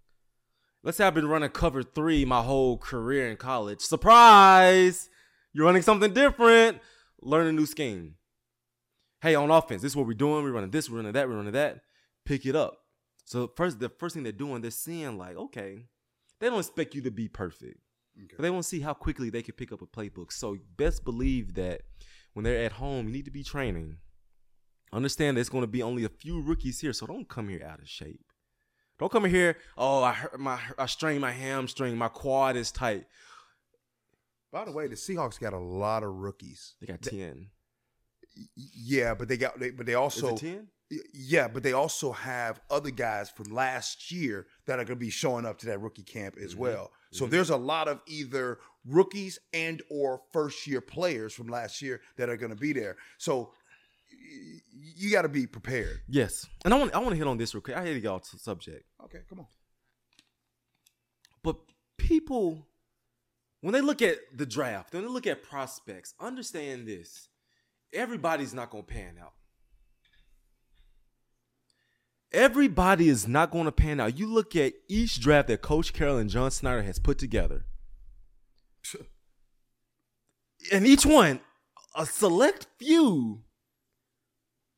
Let's say I've been running cover three my whole career in college. Surprise! You're running something different. Learn a new scheme. Hey, on offense, this is what we're doing. We're running this, we're running that, we're running that. Pick it up. So first, the first thing they're doing, they're seeing like, okay, they don't expect you to be perfect. But they want to see how quickly they can pick up a playbook. So best believe that when they're at home, you need to be training. Understand there's going to be only a few rookies here, so don't come here out of shape. Don't come in here. Oh, I hurt my, I strained my hamstring. My quad is tight. By the way, the Seahawks got a lot of rookies. They got ten. Yeah, but they got. They, but they also. Ten? Yeah, but they also have other guys from last year that are going to be showing up to that rookie camp as Mhm. well. So Mhm. there's a lot of either rookies and or first year players from last year that are going to be there. So you got to be prepared. Yes, and I want I want to hit on this real quick. I hate to get off the subject, Okay, come on. but people, when they look at the draft, when they look at prospects, understand this: everybody's not going to pan out. Everybody is not going to pan out. You look at each draft that Coach Carroll and John Schneider has put together, and each one, a select few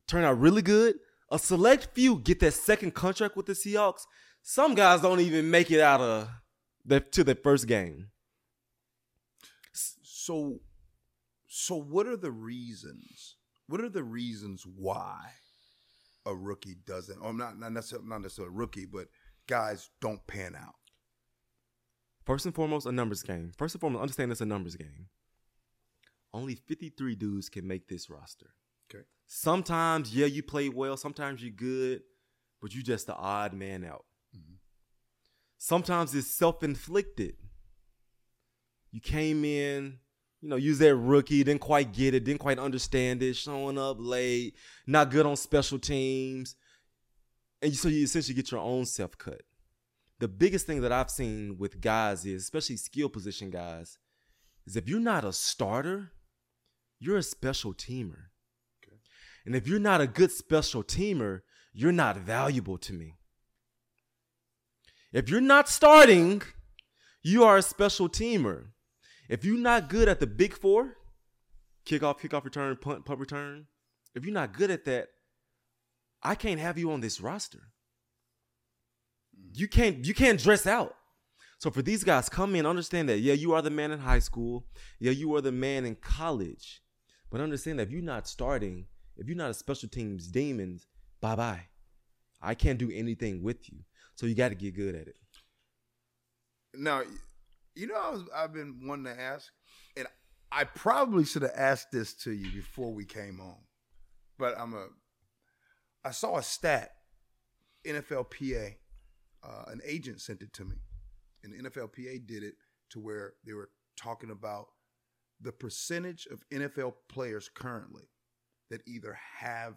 turn out really good. A select few get that second contract with the Seahawks. Some guys don't even make it out of the, to the first game. So, so what are the reasons? What are the reasons why a rookie doesn't? Or not not necessarily not necessarily a rookie, but guys don't pan out. First and foremost, a numbers game. First and foremost, understand it's a numbers game. Only 53 dudes can make this roster. Okay. Sometimes, yeah, you play well. Sometimes you're good, but you're just the odd man out. Mhm. Sometimes it's self-inflicted. You came in, you know, use that rookie, didn't quite get it, didn't quite understand it, showing up late, not good on special teams, and so you essentially get your own self cut. The biggest thing that I've seen with guys is, especially skill position guys, is if you're not a starter, you're a special teamer. Okay. And if you're not a good special teamer, you're not valuable to me. If you're not starting, you are a special teamer. If you're not good at the big four, kickoff, kickoff return, punt, punt return, if you're not good at that, I can't have you on this roster. You can't you can't dress out. So for these guys, come in, understand that yeah, you are the man in high school, yeah, you are the man in college, but understand that if you're not starting, if you're not a special teams demons, bye bye. I can't do anything with you. So you got to get good at it. Now, you know, I was, I've been wanting to ask, and I probably should have asked this to you before we came on, but I'm a. I saw a stat, NFLPA, uh, an agent sent it to me, and the NFLPA did it to where they were talking about the percentage of NFL players currently that either have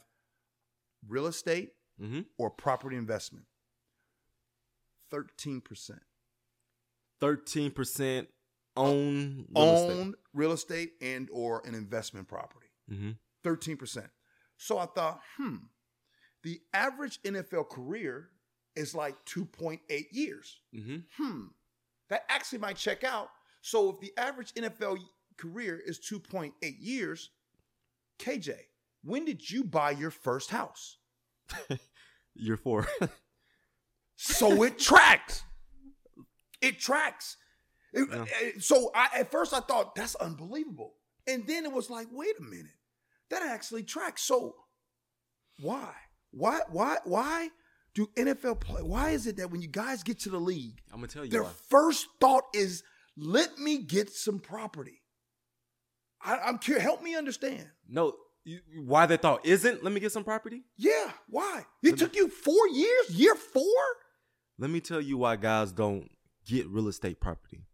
real estate Mm-hmm. or property investment. Thirteen percent. Thirteen percent own real estate. own real estate and or an investment property. Mm-hmm. 13%. So I thought, hmm, the average NFL career is like 2.8 years. Mm-hmm. Hmm, that actually might check out. So if the average NFL career is 2.8 years, KJ, when did you buy your first house? Year four. So it tracks. It tracks. It- Yeah. eh, So I, at first I thought that's unbelievable, and then it was like, wait a minute, that actually tracks. So why, why, why, why do NFL play? Why is it that when you guys get to the league, I'm gonna tell you their why. first thought is, let me get some property? I, I'm curious. Help me understand. No, you, why they thought isn't. Let me get some property. Yeah, why? It Let me- took you four years. Year four. Let me tell you why guys don't get real estate property.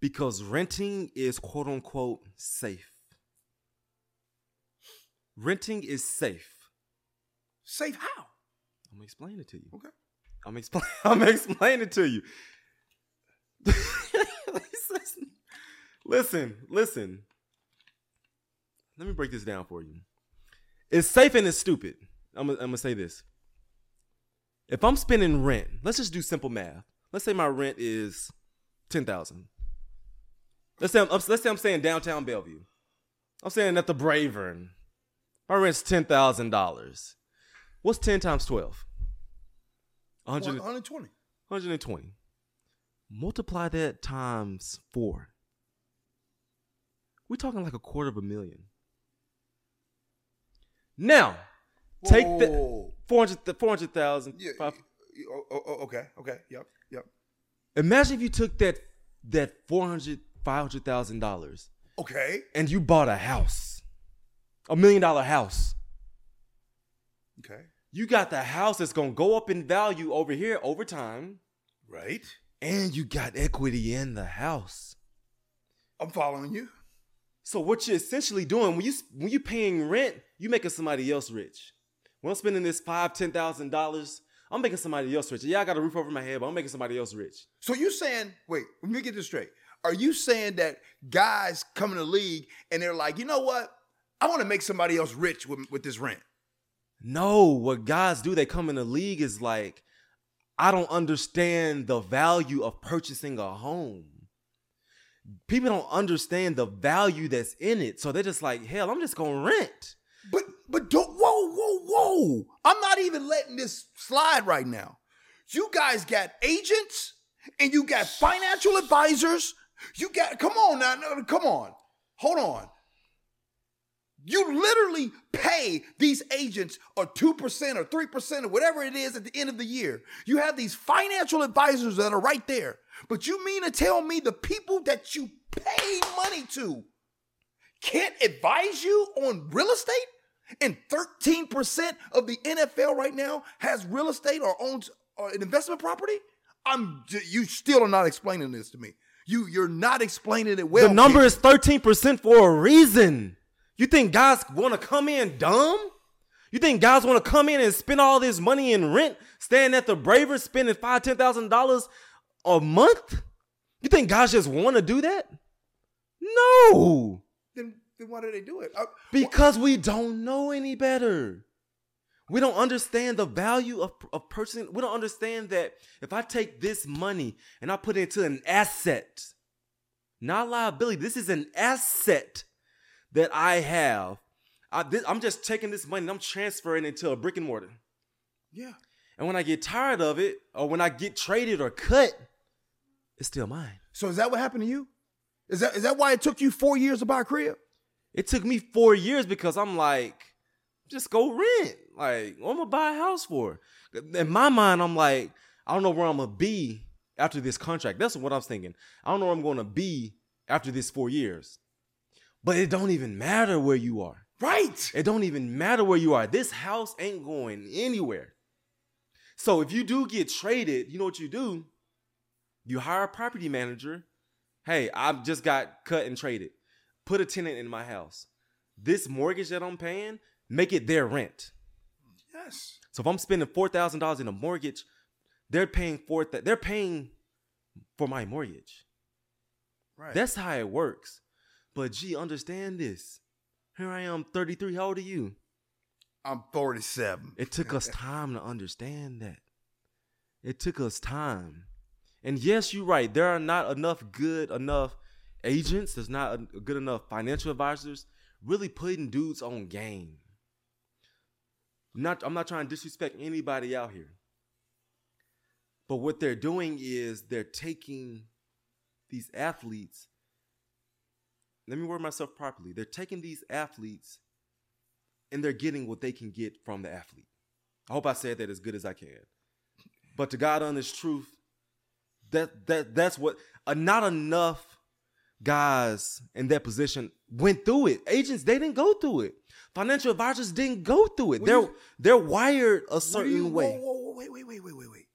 Because renting is quote unquote safe. Renting is safe. Safe how? I'm gonna explain it to you. Okay. I'm explain. I'm explain it to you. listen, listen, listen. Let me break this down for you. It's safe and it's stupid. I'm I'm gonna say this. If I'm spending rent, let's just do simple math. Let's say my rent is ten thousand. Let's say I'm, let's say I'm staying downtown Bellevue. I'm staying at the Bravern. My rent's ten thousand dollars. What's ten times twelve? 100, 120. 120. Multiply that times four. We're talking like a quarter of a million. Now, take that Whoa. 400 400,000. Yeah. five- okay. Okay. Yep. Imagine if you took that that 400 500,000 dollars Okay. and you bought a house. a million dollar house. Okay. You got the house that's gonna go up in value over here over time, Right. and you got equity in the house. I'm following you. So what you're essentially doing when you when you paying rent, you making somebody else rich. When I'm spending this five ten thousand dollars, I'm making somebody else rich. Yeah, I got a roof over my head, but I'm making somebody else rich. So you saying, wait, let me get this straight. Are you saying that guys come in the league and they're like, you know what? I want to make somebody else rich with, with this rent. No, what guys do, they come in the league is like, I don't understand the value of purchasing a home. People don't understand the value that's in it. So they're just like, hell, I'm just gonna rent. But but don't I'm not even letting this slide right now. You guys got agents and you got financial advisors. You got come on now, no, come on. Hold on. You literally pay these agents a 2% or 3% or whatever it is at the end of the year. You have these financial advisors that are right there. But you mean to tell me the people that you pay money to can't advise you on real estate? And 13% of the NFL right now has real estate or owns uh, an investment property? I'm you still are not explaining this to me. You you're not explaining it well. the number is 13% for a reason. You think guys wanna come in dumb? You think guys wanna come in and spend all this money in rent, staying at the Bravern, spending five, ten thousand dollars a month? You think guys just wanna do that? No. Then, why do they do it? Uh, Because we don't know any better. We don't understand the value of, of purchasing. We don't understand that if I take this money and I put it into an asset, not liability, this is an asset that I have. I, this, I'm just taking this money and I'm transferring it to a brick and mortar. yeah. And when I get tired of it, or when I get traded or cut, it's still mine. So is that what happened to you? Is that is that why it took you four years to buy a crib? It took me four years because I'm like, just go rent. Like, what am I gonna buy a house for? In my mind, I'm like, I don't know where I'm gonna be after this contract. That's what I was thinking. I don't know where I'm gonna be after this four years. But it don't even matter where you are. Right. It don't even matter where you are. This house ain't going anywhere. So if you do get traded, you know what you do? You hire a property manager. Hey, I just got cut and traded. Put a tenant in my house. This mortgage that I'm paying, make it their rent. Yes. So if I'm spending four thousand dollars in a mortgage, they're paying for that. They're paying for my mortgage. Right. That's how it works. But gee, understand this. Here I am, 33. How old are you? I'm 47. It took us time to understand that. It took us time. And yes, you're right. There are not enough good enough agents. There's not a- good enough financial advisors really putting dudes on game. Not, I'm not trying to disrespect anybody out here. But what they're doing is they're taking these athletes. Let me word myself properly. They're taking these athletes and they're getting what they can get from the athlete. I hope I said that as good as I can. But to God honest truth, that that that's what uh, not enough guys in that position went through it. Agents they didn't go through it. Financial advisors didn't go through it. What They're you- they're wired a certain you, way. Whoa, whoa, whoa, wait, wait, wait, wait, wait, wait.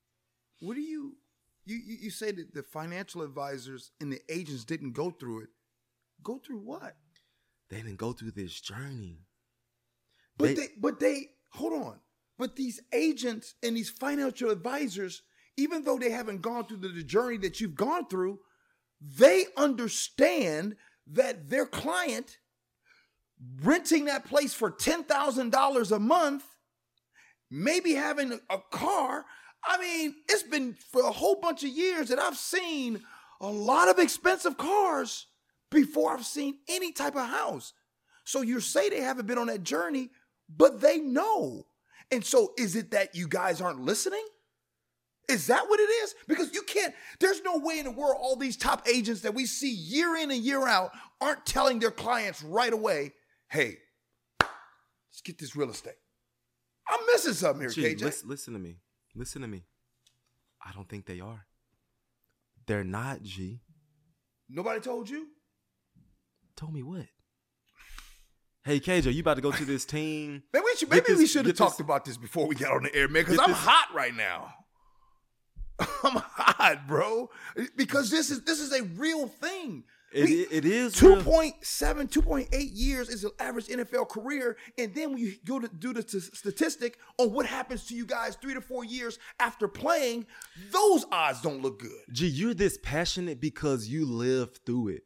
What do you, you, you, you say that the financial advisors and the agents didn't go through it? Go through what? They didn't go through this journey. But They- they, but they, hold on. But these agents and these financial advisors, even though they haven't gone through the, the journey that you've gone through, they understand that their client renting that place for $10,000 a month, maybe having a car. I mean, it's been for a whole bunch of years that I've seen a lot of expensive cars before I've seen any type of house. So you say they haven't been on that journey, but they know. And so is it that you guys aren't listening? Is that what it is? Because you can't, there's no way in the world all these top agents that we see year in and year out aren't telling their clients right away, hey, let's get this real estate. I'm missing something here, Gee, KJ. listen, listen to me. Listen to me. I don't think they are. They're not, G. Nobody told you? Told me what? Hey KJ, you about to go to this team? Maybe we should. Maybe we should have talked this- about this before we got on the air, man. Because I'm this- hot right now. I'm hot, bro. Because this is this is a real thing. It, We- it is real. 2.7, 2.8 years is an average NFL career. And then when you go to do the t- statistic on what happens to you guys three to four years after playing, those odds don't look good. Gee, you're this passionate because you lived through it.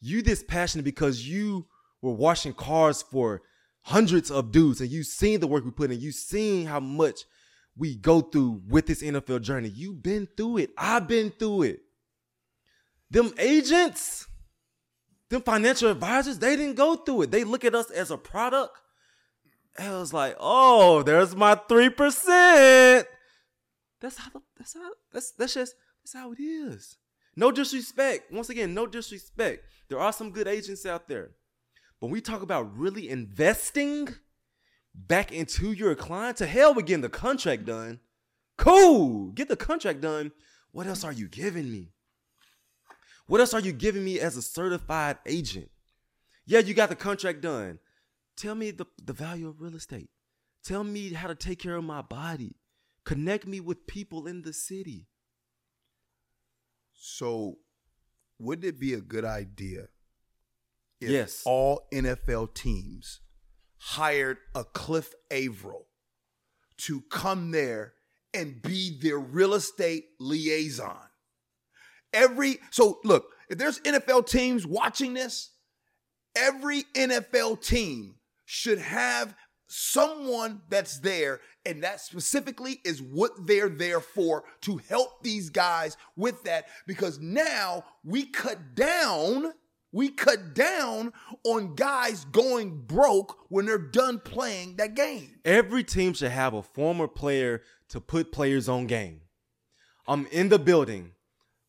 You this passionate because you were washing cars for hundreds of dudes and you seen the work we put in. You seen how much we go through with this NFL journey. You've been through it. I've been through it. Them agents, them financial advisors, they didn't go through it. They look at us as a product. And I was like, oh, there's my 3%. That's how that's how that's that's just that's how it is. No disrespect. Once again, no disrespect. There are some good agents out there. But we talk about really investing back into your client, to hell with getting the contract done. Cool. Get the contract done. What else are you giving me? What else are you giving me as a certified agent? Yeah, you got the contract done. Tell me the, the value of real estate. Tell me how to take care of my body. Connect me with people in the city. So, wouldn't it be a good idea if Yes. all NFL teams hired a Cliff Averill to come there and be their real estate liaison? Every so look, if there's NFL teams watching this, every NFL team should have someone that's there and that specifically is what they're there for to help these guys with that because now we cut down we cut down on guys going broke when they're done playing that game Every team should have a former player to put players on game. I'm in the building.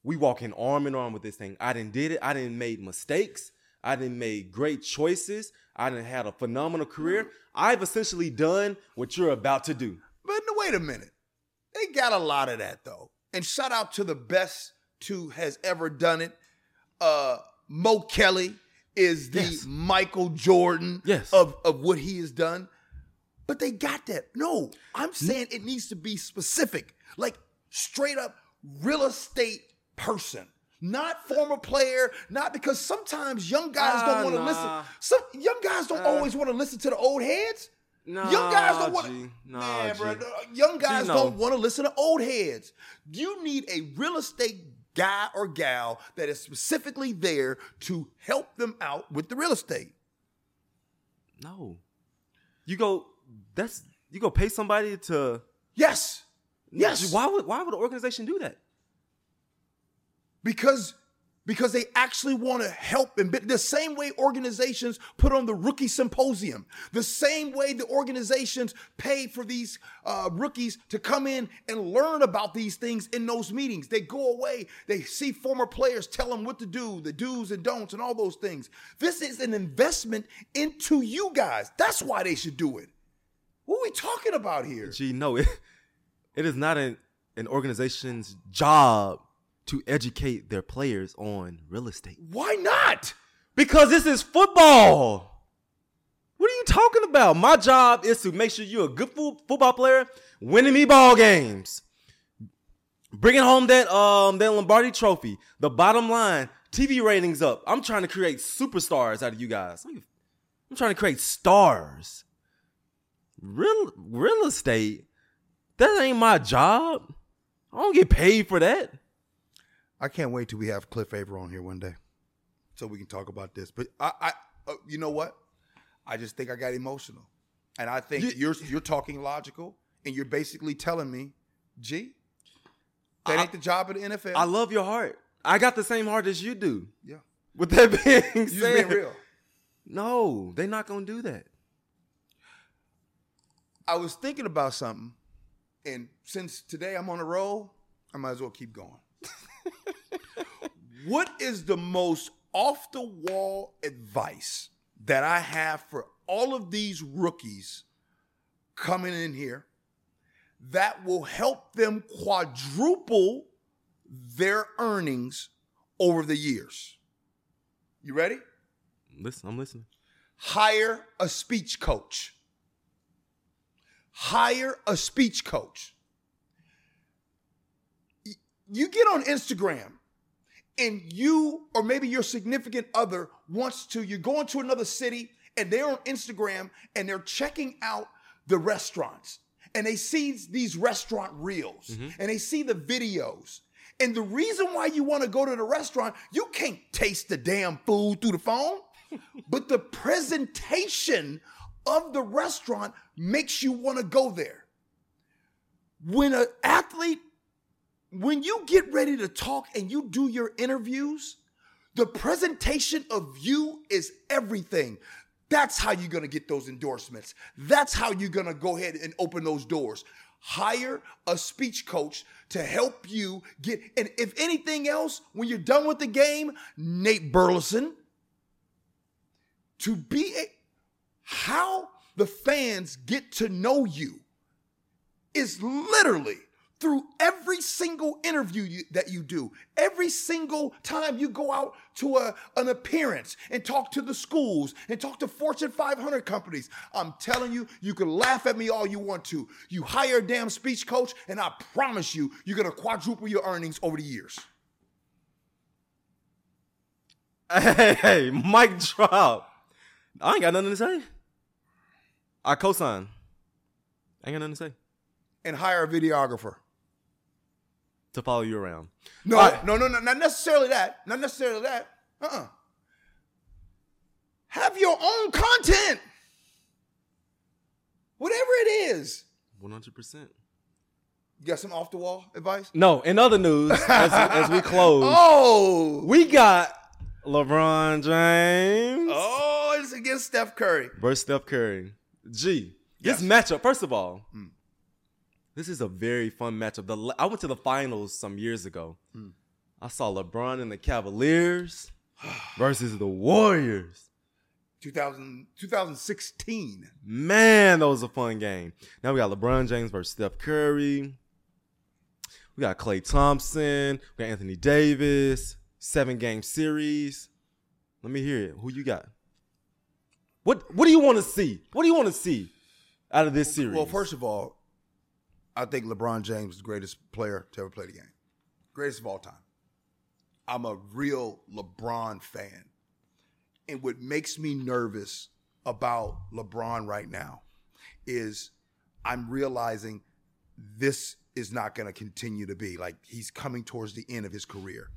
We walking arm in arm with this thing. I didn't did it. I didn't made mistakes. I didn't made great choices. I didn't had a phenomenal career. I've essentially done what you're about to do. But no, wait a minute. They got a lot of that though. And shout out to the best two has ever done it. Uh Mo Kelly is the Yes. Michael Jordan Yes. of, of what he has done. But they got that. No, I'm saying it needs to be specific. Like straight up real estate person. Not former player, not because sometimes young guys Ah, don't want to nah. listen. Some young guys don't Uh, always want to listen to the old heads. Nah, Young guys don't want G. to. Nah, man, G. bro, young guys no. don't want to listen to old heads. You need a real estate guy or gal that is specifically there to help them out with the real estate. No. You go. That's you go pay somebody to. Yes, yes. Why would why would an organization do that? because because they actually want to help and the same way organizations put on the rookie symposium the same way the organizations pay for these uh, rookies to come in and learn about these things in those meetings. They go away they see former players tell them what to do the do's and don'ts and all those things. This is an investment into you guys. That's why they should do it. What are we talking about here? Gee, no, it, it is not an, an organization's job to educate their players on real estate. why not Because this is football. What are you talking about? My job is to make sure you're a good fo- football player, winning me ball games, bringing home that um that Lombardi Trophy. The bottom line, TV ratings up. I'm trying to create superstars out of you guys. I'm trying to create stars. Real real estate. That ain't my job. I don't get paid for that. I can't wait till we have Cliff Favor on here one day, so we can talk about this. But I, I uh, you know what? I just think I got emotional, and I think You- you're you're talking logical, and you're basically telling me, "Gee, that I- ain't the job of the NFL." I love your heart. I got the same heart as you do. yeah, With that being you said, being real. no, they're not gonna do that. I was thinking about something, and since today I'm on a roll, I might as well keep going. what is the most off the wall advice that I have for all of these rookies coming in here that will help them quadruple their earnings over the years? You ready? Listen, I'm listening. hire a speech coach. Hire a speech coach. You get on Instagram and you or maybe your significant other wants to you're going to another city and they're on Instagram and they're checking out the restaurants and they see these restaurant reels mm-hmm. and they see the videos. And the reason why you want to go to the restaurant you can't taste the damn food through the phone but the presentation of the restaurant makes you want to go there. When an athlete when you get ready to talk and you do your interviews, the presentation of you is everything. That's how you're gonna get those endorsements. That's how you're gonna go ahead and open those doors. Hire a speech coach to help you get, and if anything else, when you're done with the game, Nate Burleson, to be a, how the fans get to know you is literally through every single interview you, that you do, every single time you go out to a, an appearance and talk to the schools and talk to Fortune 500 companies. I'm telling you, you can laugh at me all you want to. You hire a damn speech coach, and I promise you, you're gonna quadruple your earnings over the years. Hey, hey, mic drop. I ain't got nothing to say. I cosign. I ain't got nothing to say. And hire a videographer. To follow you around. No, All right. no, no, no, not necessarily that. Not necessarily that. Uh-uh. Have your own content. Whatever it is. 100%. You got some off the wall advice? No, in other news, as, as we close, Oh. we got LeBron James Oh, it's against Steph Curry. versus Steph Curry. G, this matchup, first of all, hmm. This is a very fun matchup. The, I went to the finals some years ago. Hmm. I saw LeBron and the Cavaliers versus the Warriors. 2000, 2016. Man, that was a fun game. Now we got LeBron James versus Steph Curry. We got Klay Thompson. We got Anthony Davis. Seven game series. Let me hear it. Who you got? What What do you want to see? What do you want to see out of this series? Well, first of all, I think LeBron James is the greatest player to ever play the game. Greatest of all time. I'm a real LeBron fan. And what makes me nervous about LeBron right now is I'm realizing this is not going to continue to be like he's coming towards the end of his career.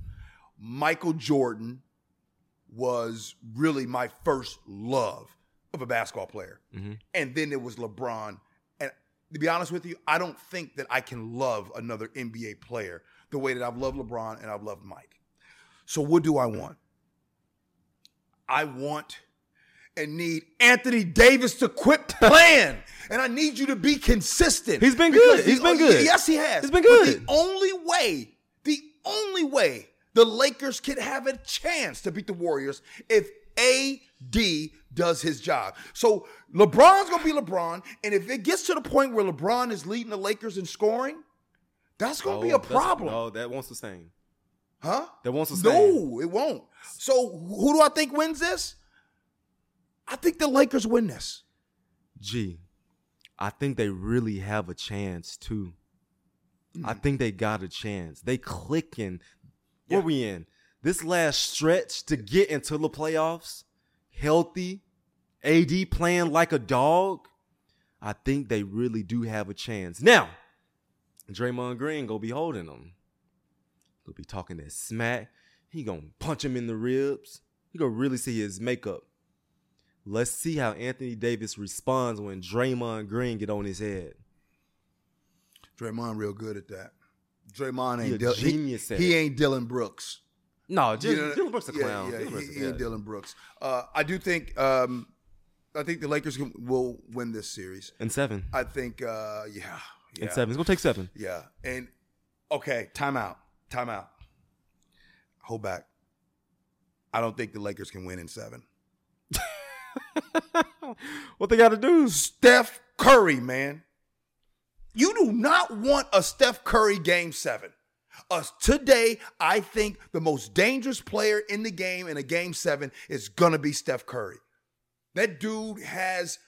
Michael Jordan was really my first love of a basketball player. Mm-hmm. And then it was LeBron. To be honest with you, I don't think that I can love another NBA player the way that I've loved LeBron and I've loved Mike. So what do I want? I want and need Anthony Davis to quit playing. and I need you to be consistent. He's been good. He's been oh, good. Yes, he has. He's been good. But the only way, the only way the Lakers can have a chance to beat the Warriors if AD does his job. So LeBron's gonna be LeBron, and if it gets to the point where LeBron is leading the Lakers in scoring, that's gonna be a Oh, problem. No, that won't sustain. Huh? That won't sustain. No, it won't. So who do I think wins this? I think the Lakers win this. Gee, I think they really have a chance too. I Mm. think they got a chance. They clicking. Yeah. Where we in? This last stretch to get into the playoffs, healthy, AD playing like a dog. I think they really do have a chance. Now, Draymond Green gonna be holding them. He'll be talking that smack. He gonna punch him in the ribs. He gonna really see his makeup. Let's see how Anthony Davis responds when Draymond Green get on his head. Draymond real good at that. Draymond He ain't he, genius at he it. ain't Dillon Brooks. No, You know, Dillon Brooks a yeah, clown. Yeah, Dillon Brooks he, a- he ain't yeah. Dillon Brooks. Uh, I do think um, I think the Lakers can, will win this series. And seven. I think uh, yeah, yeah, And seven. It's gonna take seven. yeah. And okay, timeout, timeout. Hold back. I don't think the Lakers can win in seven. What they got to do? Steph Curry, man. You do not want a Steph Curry game seven. Uh, today, I think the most dangerous player in the game in a game seven is to be Steph Curry. That dude has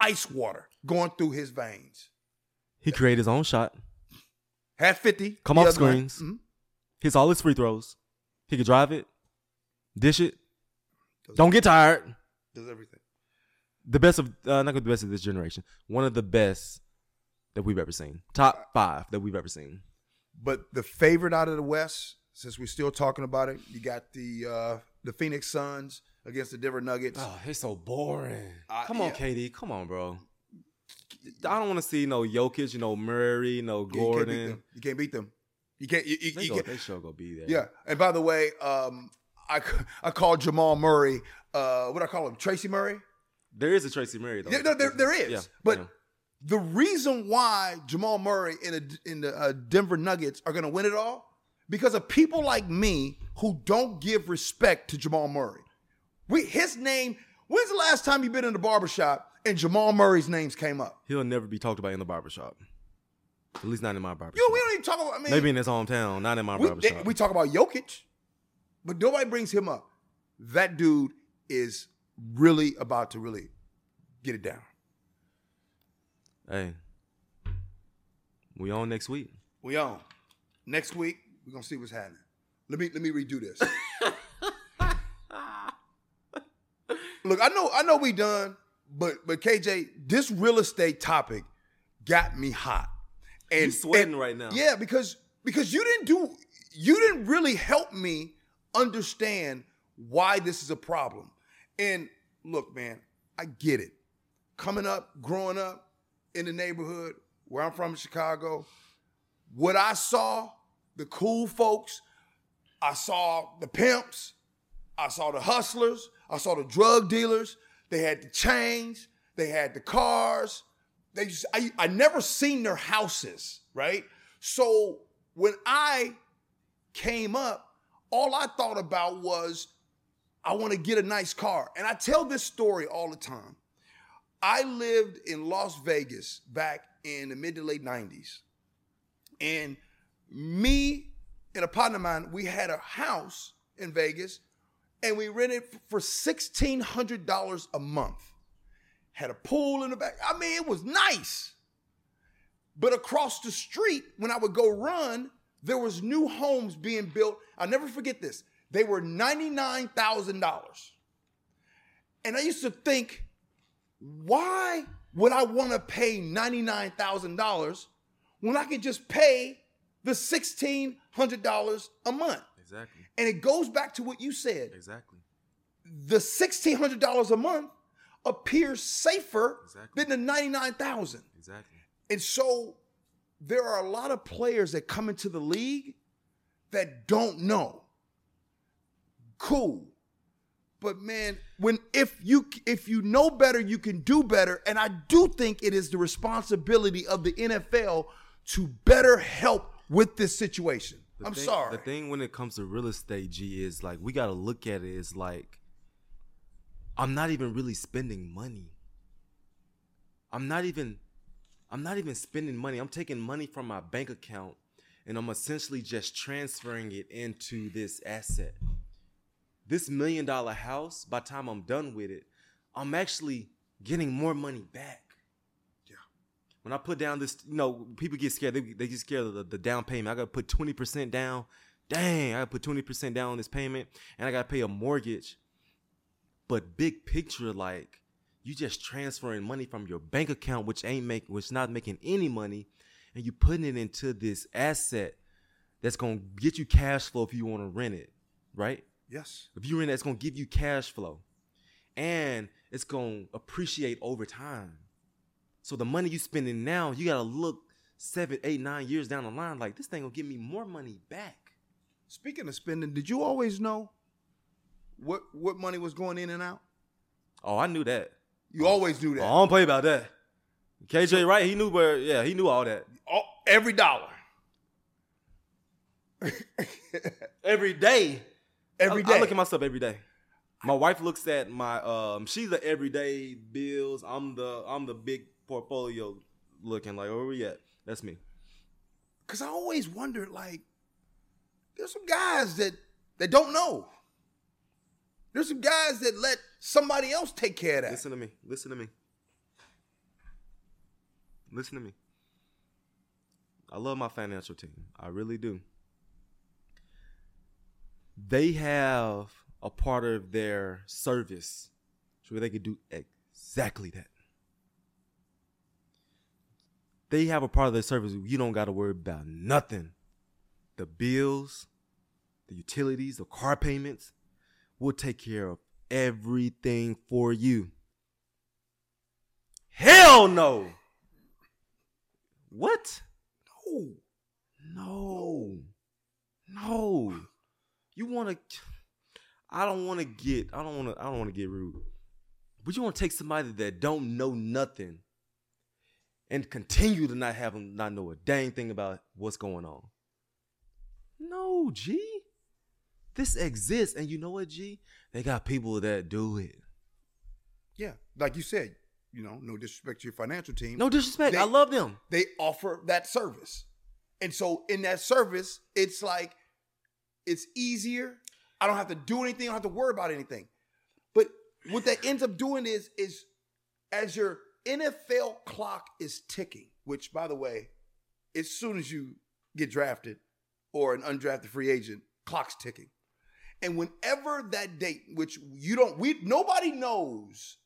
ice water going through his veins. He created his own shot. Had 50. Come off screens. Mhm. Hits all his free throws. He could drive it, dish it. Does- Don't get tired. Does everything. The best of uh, not the best of this generation. One of the best that we've ever seen. Top five that we've ever seen. But the favorite out of the West, since we're still talking about it, you got the uh, the Phoenix Suns against the Denver Nuggets. Oh, it's so boring. Uh, Come on, yeah. KD. Come on, bro. I don't want to see no Jokic, you know Murray, no You can't beat Gordon. them. You can't beat them. You can't. You, you, They, you go, can't- they sure go be there. Yeah. And by the way, um, I I called Jamal Murray. Uh, what I call him, Tracy Murray. There is a Tracy Murray though. No, there, there is. Yeah, but yeah. The reason why Jamal Murray in, a, in the uh, Denver Nuggets are going to win it all because of people like me who don't give respect to Jamal Murray. We his name. When's the last time you've been in the barbershop and Jamal Murray's names came up? he'll never be talked about in the barbershop. At least not in my barbershop. Know, we don't even talk about. I mean, Maybe in his hometown, not in my we, barbershop. they- we talk about Jokic, but nobody brings him up. That dude is really about to really get it down. Hey, we on next week. We on. Next week, we're gonna see what's happening. Let me let me redo this. Look, I know I know we done, but but KJ, this real estate topic got me hot. And You sweating and- right now. Yeah, because because you didn't do you didn't really help me understand why this is a problem. And look, man, I get it. Coming up, growing up in the neighborhood where I'm from in Chicago, what I saw, the cool folks, I saw the pimps, I saw the hustlers, I saw the drug dealers. They had the chains, they had the cars. They just I, I never seen their houses, right? So when I came up, all I thought about was I want to get a nice car. And I tell this story all the time. I lived in Las Vegas back in the mid to late 90s. And me and a partner of mine, we had a house in Vegas and we rented for $1,600 a month. Had a pool in the back. I mean, it was nice. But across the street, when I would go run, there was new homes being built. I'll never forget this. They were $99,000. And I used to think, why would I want to pay $99,000 when I could just pay the $1,600 a month? Exactly. And it goes back to what you said. Exactly. The $1,600 a month appears safer Exactly. than the 99000 Exactly. And so there are a lot of players that come into the league that don't know. Cool. But man, when if you if you know better, you can do better. And I do think it is the responsibility of the NFL to better help with this situation. The I'm thing- sorry. The thing when it comes to real estate, G, is like we got to look at it as like I'm not even really spending money. I'm not even I'm not even spending money. I'm taking money from my bank account and I'm essentially just transferring it into this asset. This million dollar house, by the time I'm done with it, I'm actually getting more money back. Yeah. When I put down this, you know, people get scared. They, they get scared of the, the down payment. I got to put 20% down. Dang, I got to put 20% down on this payment and I got to pay a mortgage. But big picture, like, you just transferring money from your bank account, which ain't make, which not making any money, and you putting it into this asset that's gonna get you cash flow if you want to rent it, right? Yes. If you rent it, it's gonna give you cash flow, and it's gonna appreciate over time. So the money you're spending now, you gotta look seven, eight, nine years down the line, like this thing gonna give me more money back. Speaking of spending, did you always know what what money was going in and out? Oh, I knew that. You always knew Oh, that. I don't play about that. KJ, right? He knew where. Yeah, he knew all that. All- every dollar. Every day. Every I. I look at myself every day. My wife looks at my um she's the everyday bills. I'm the I'm the big portfolio looking like where we at? That's me. Cause I always wondered, like, there's some guys that that don't know. There's some guys that let somebody else take care of that. Listen to me. Listen to me. Listen to me. I love my financial team. I really do. They have a part of their service where they could do exactly that. They have a part of their service where you don't got to worry about nothing. The bills, the utilities, the car payments, will take care of everything for you. Hell no. What? No. No. No. You want to I don't want to get I don't want to I don't want to get rude. But you want to take somebody that don't know nothing and continue to not have them not know a dang thing about what's going on. No, G. This exists and you know what, G? They got people that do it. Yeah, like you said, you know, no disrespect to your financial team. No disrespect. They- I love them. they offer that service. And so in that service, it's like it's easier. I don't have to do anything, I don't have to worry about anything. But what that ends up doing is is as your NFL clock is ticking, which by the way, as soon as you get drafted or an undrafted free agent, clock's ticking. And whenever that date, which you don't, we nobody knows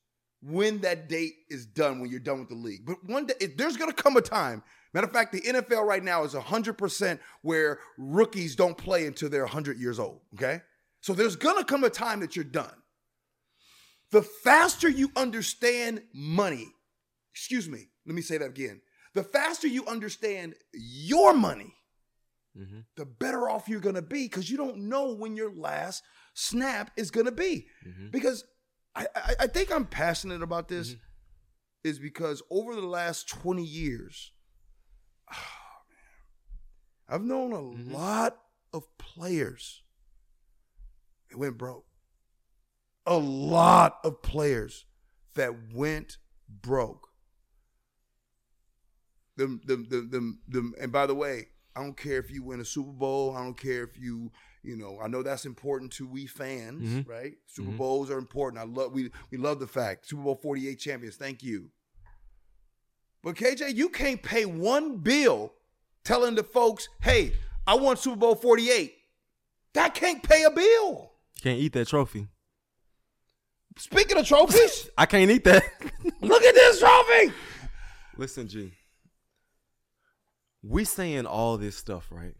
when that date is done when you're done with the league. But one day, there's going to come a time. Matter of fact, the NFL right now is 100% where rookies don't play until they're 100 years old. Okay. So there's to come a time that you're done. The faster you understand money, excuse me, let me say that again. The faster you understand your money, mm-hmm. the better off you're to be because you don't know when your last snap is to be. Mhm. Because I, I, I think I'm passionate about this Mhm. is because over the last 20 years, oh man, I've known a Mhm. lot of players that went broke. A lot of players that went broke. Them, them, them, them, them, and by the way, I don't care if you win a Super Bowl. I don't care if you, you know, I know that's important to we fans, Mhm. right? Super Mhm. Bowls are important. I love we we love the fact Super Bowl 48 champions. Thank you. But KJ, you can't pay one bill telling the folks, "Hey, I want Super Bowl 48." That can't pay a bill. You can't eat that trophy. Speaking of trophies, I can't eat that. look at this trophy. Listen, G. We saying all this stuff, right?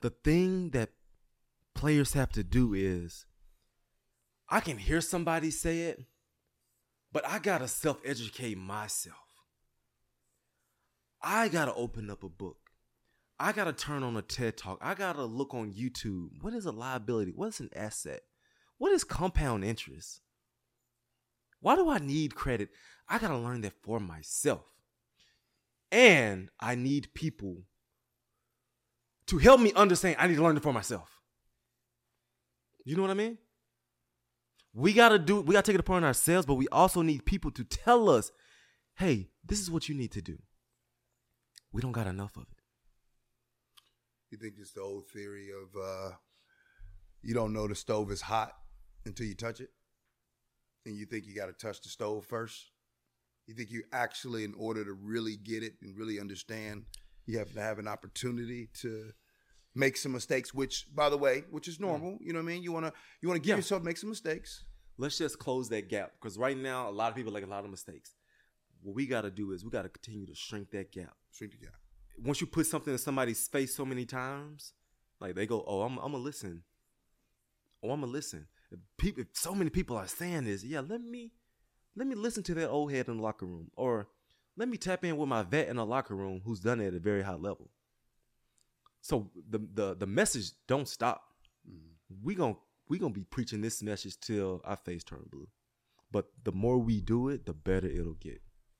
The thing that players have to do is I can hear somebody say it, but I gotta self-educate myself. I gotta open up a book. I gotta turn on a TED talk. I gotta look on YouTube. What is a liability? What is an asset? What is compound interest? Why do I need credit? I got to learn that for myself. And I need people to help me understand I need to learn it for myself. You know what I mean? We got to do we got to take it upon ourselves, but we also need people to tell us, "Hey, this is what you need to do." We don't got enough of it. You think it's the old theory of uh, you don't know the stove is hot until you touch it, and you think you got to touch the stove first. You think you actually, in order to really get it and really understand, you have to have an opportunity to make some mistakes. Which, by the way, which is normal. You know what I mean? You wanna you wanna give Yeah. yourself make some mistakes. Let's just close that gap because right now a lot of people like a lot of mistakes. What we got to do is we got to continue to shrink that gap. Shrink the gap. once you put something in somebody's face so many times, like they go, "Oh, I'm, I'm gonna listen." Oh, I'm gonna listen. If people, if so many people are saying this, yeah, let me, let me listen to that old head in the locker room, or let me tap in with my vet in the locker room who's done it at a very high level. So the the the message don't stop. Mm-hmm. We gon' we gonna be preaching this message till our face turn blue. But the more we do it, the better it'll get.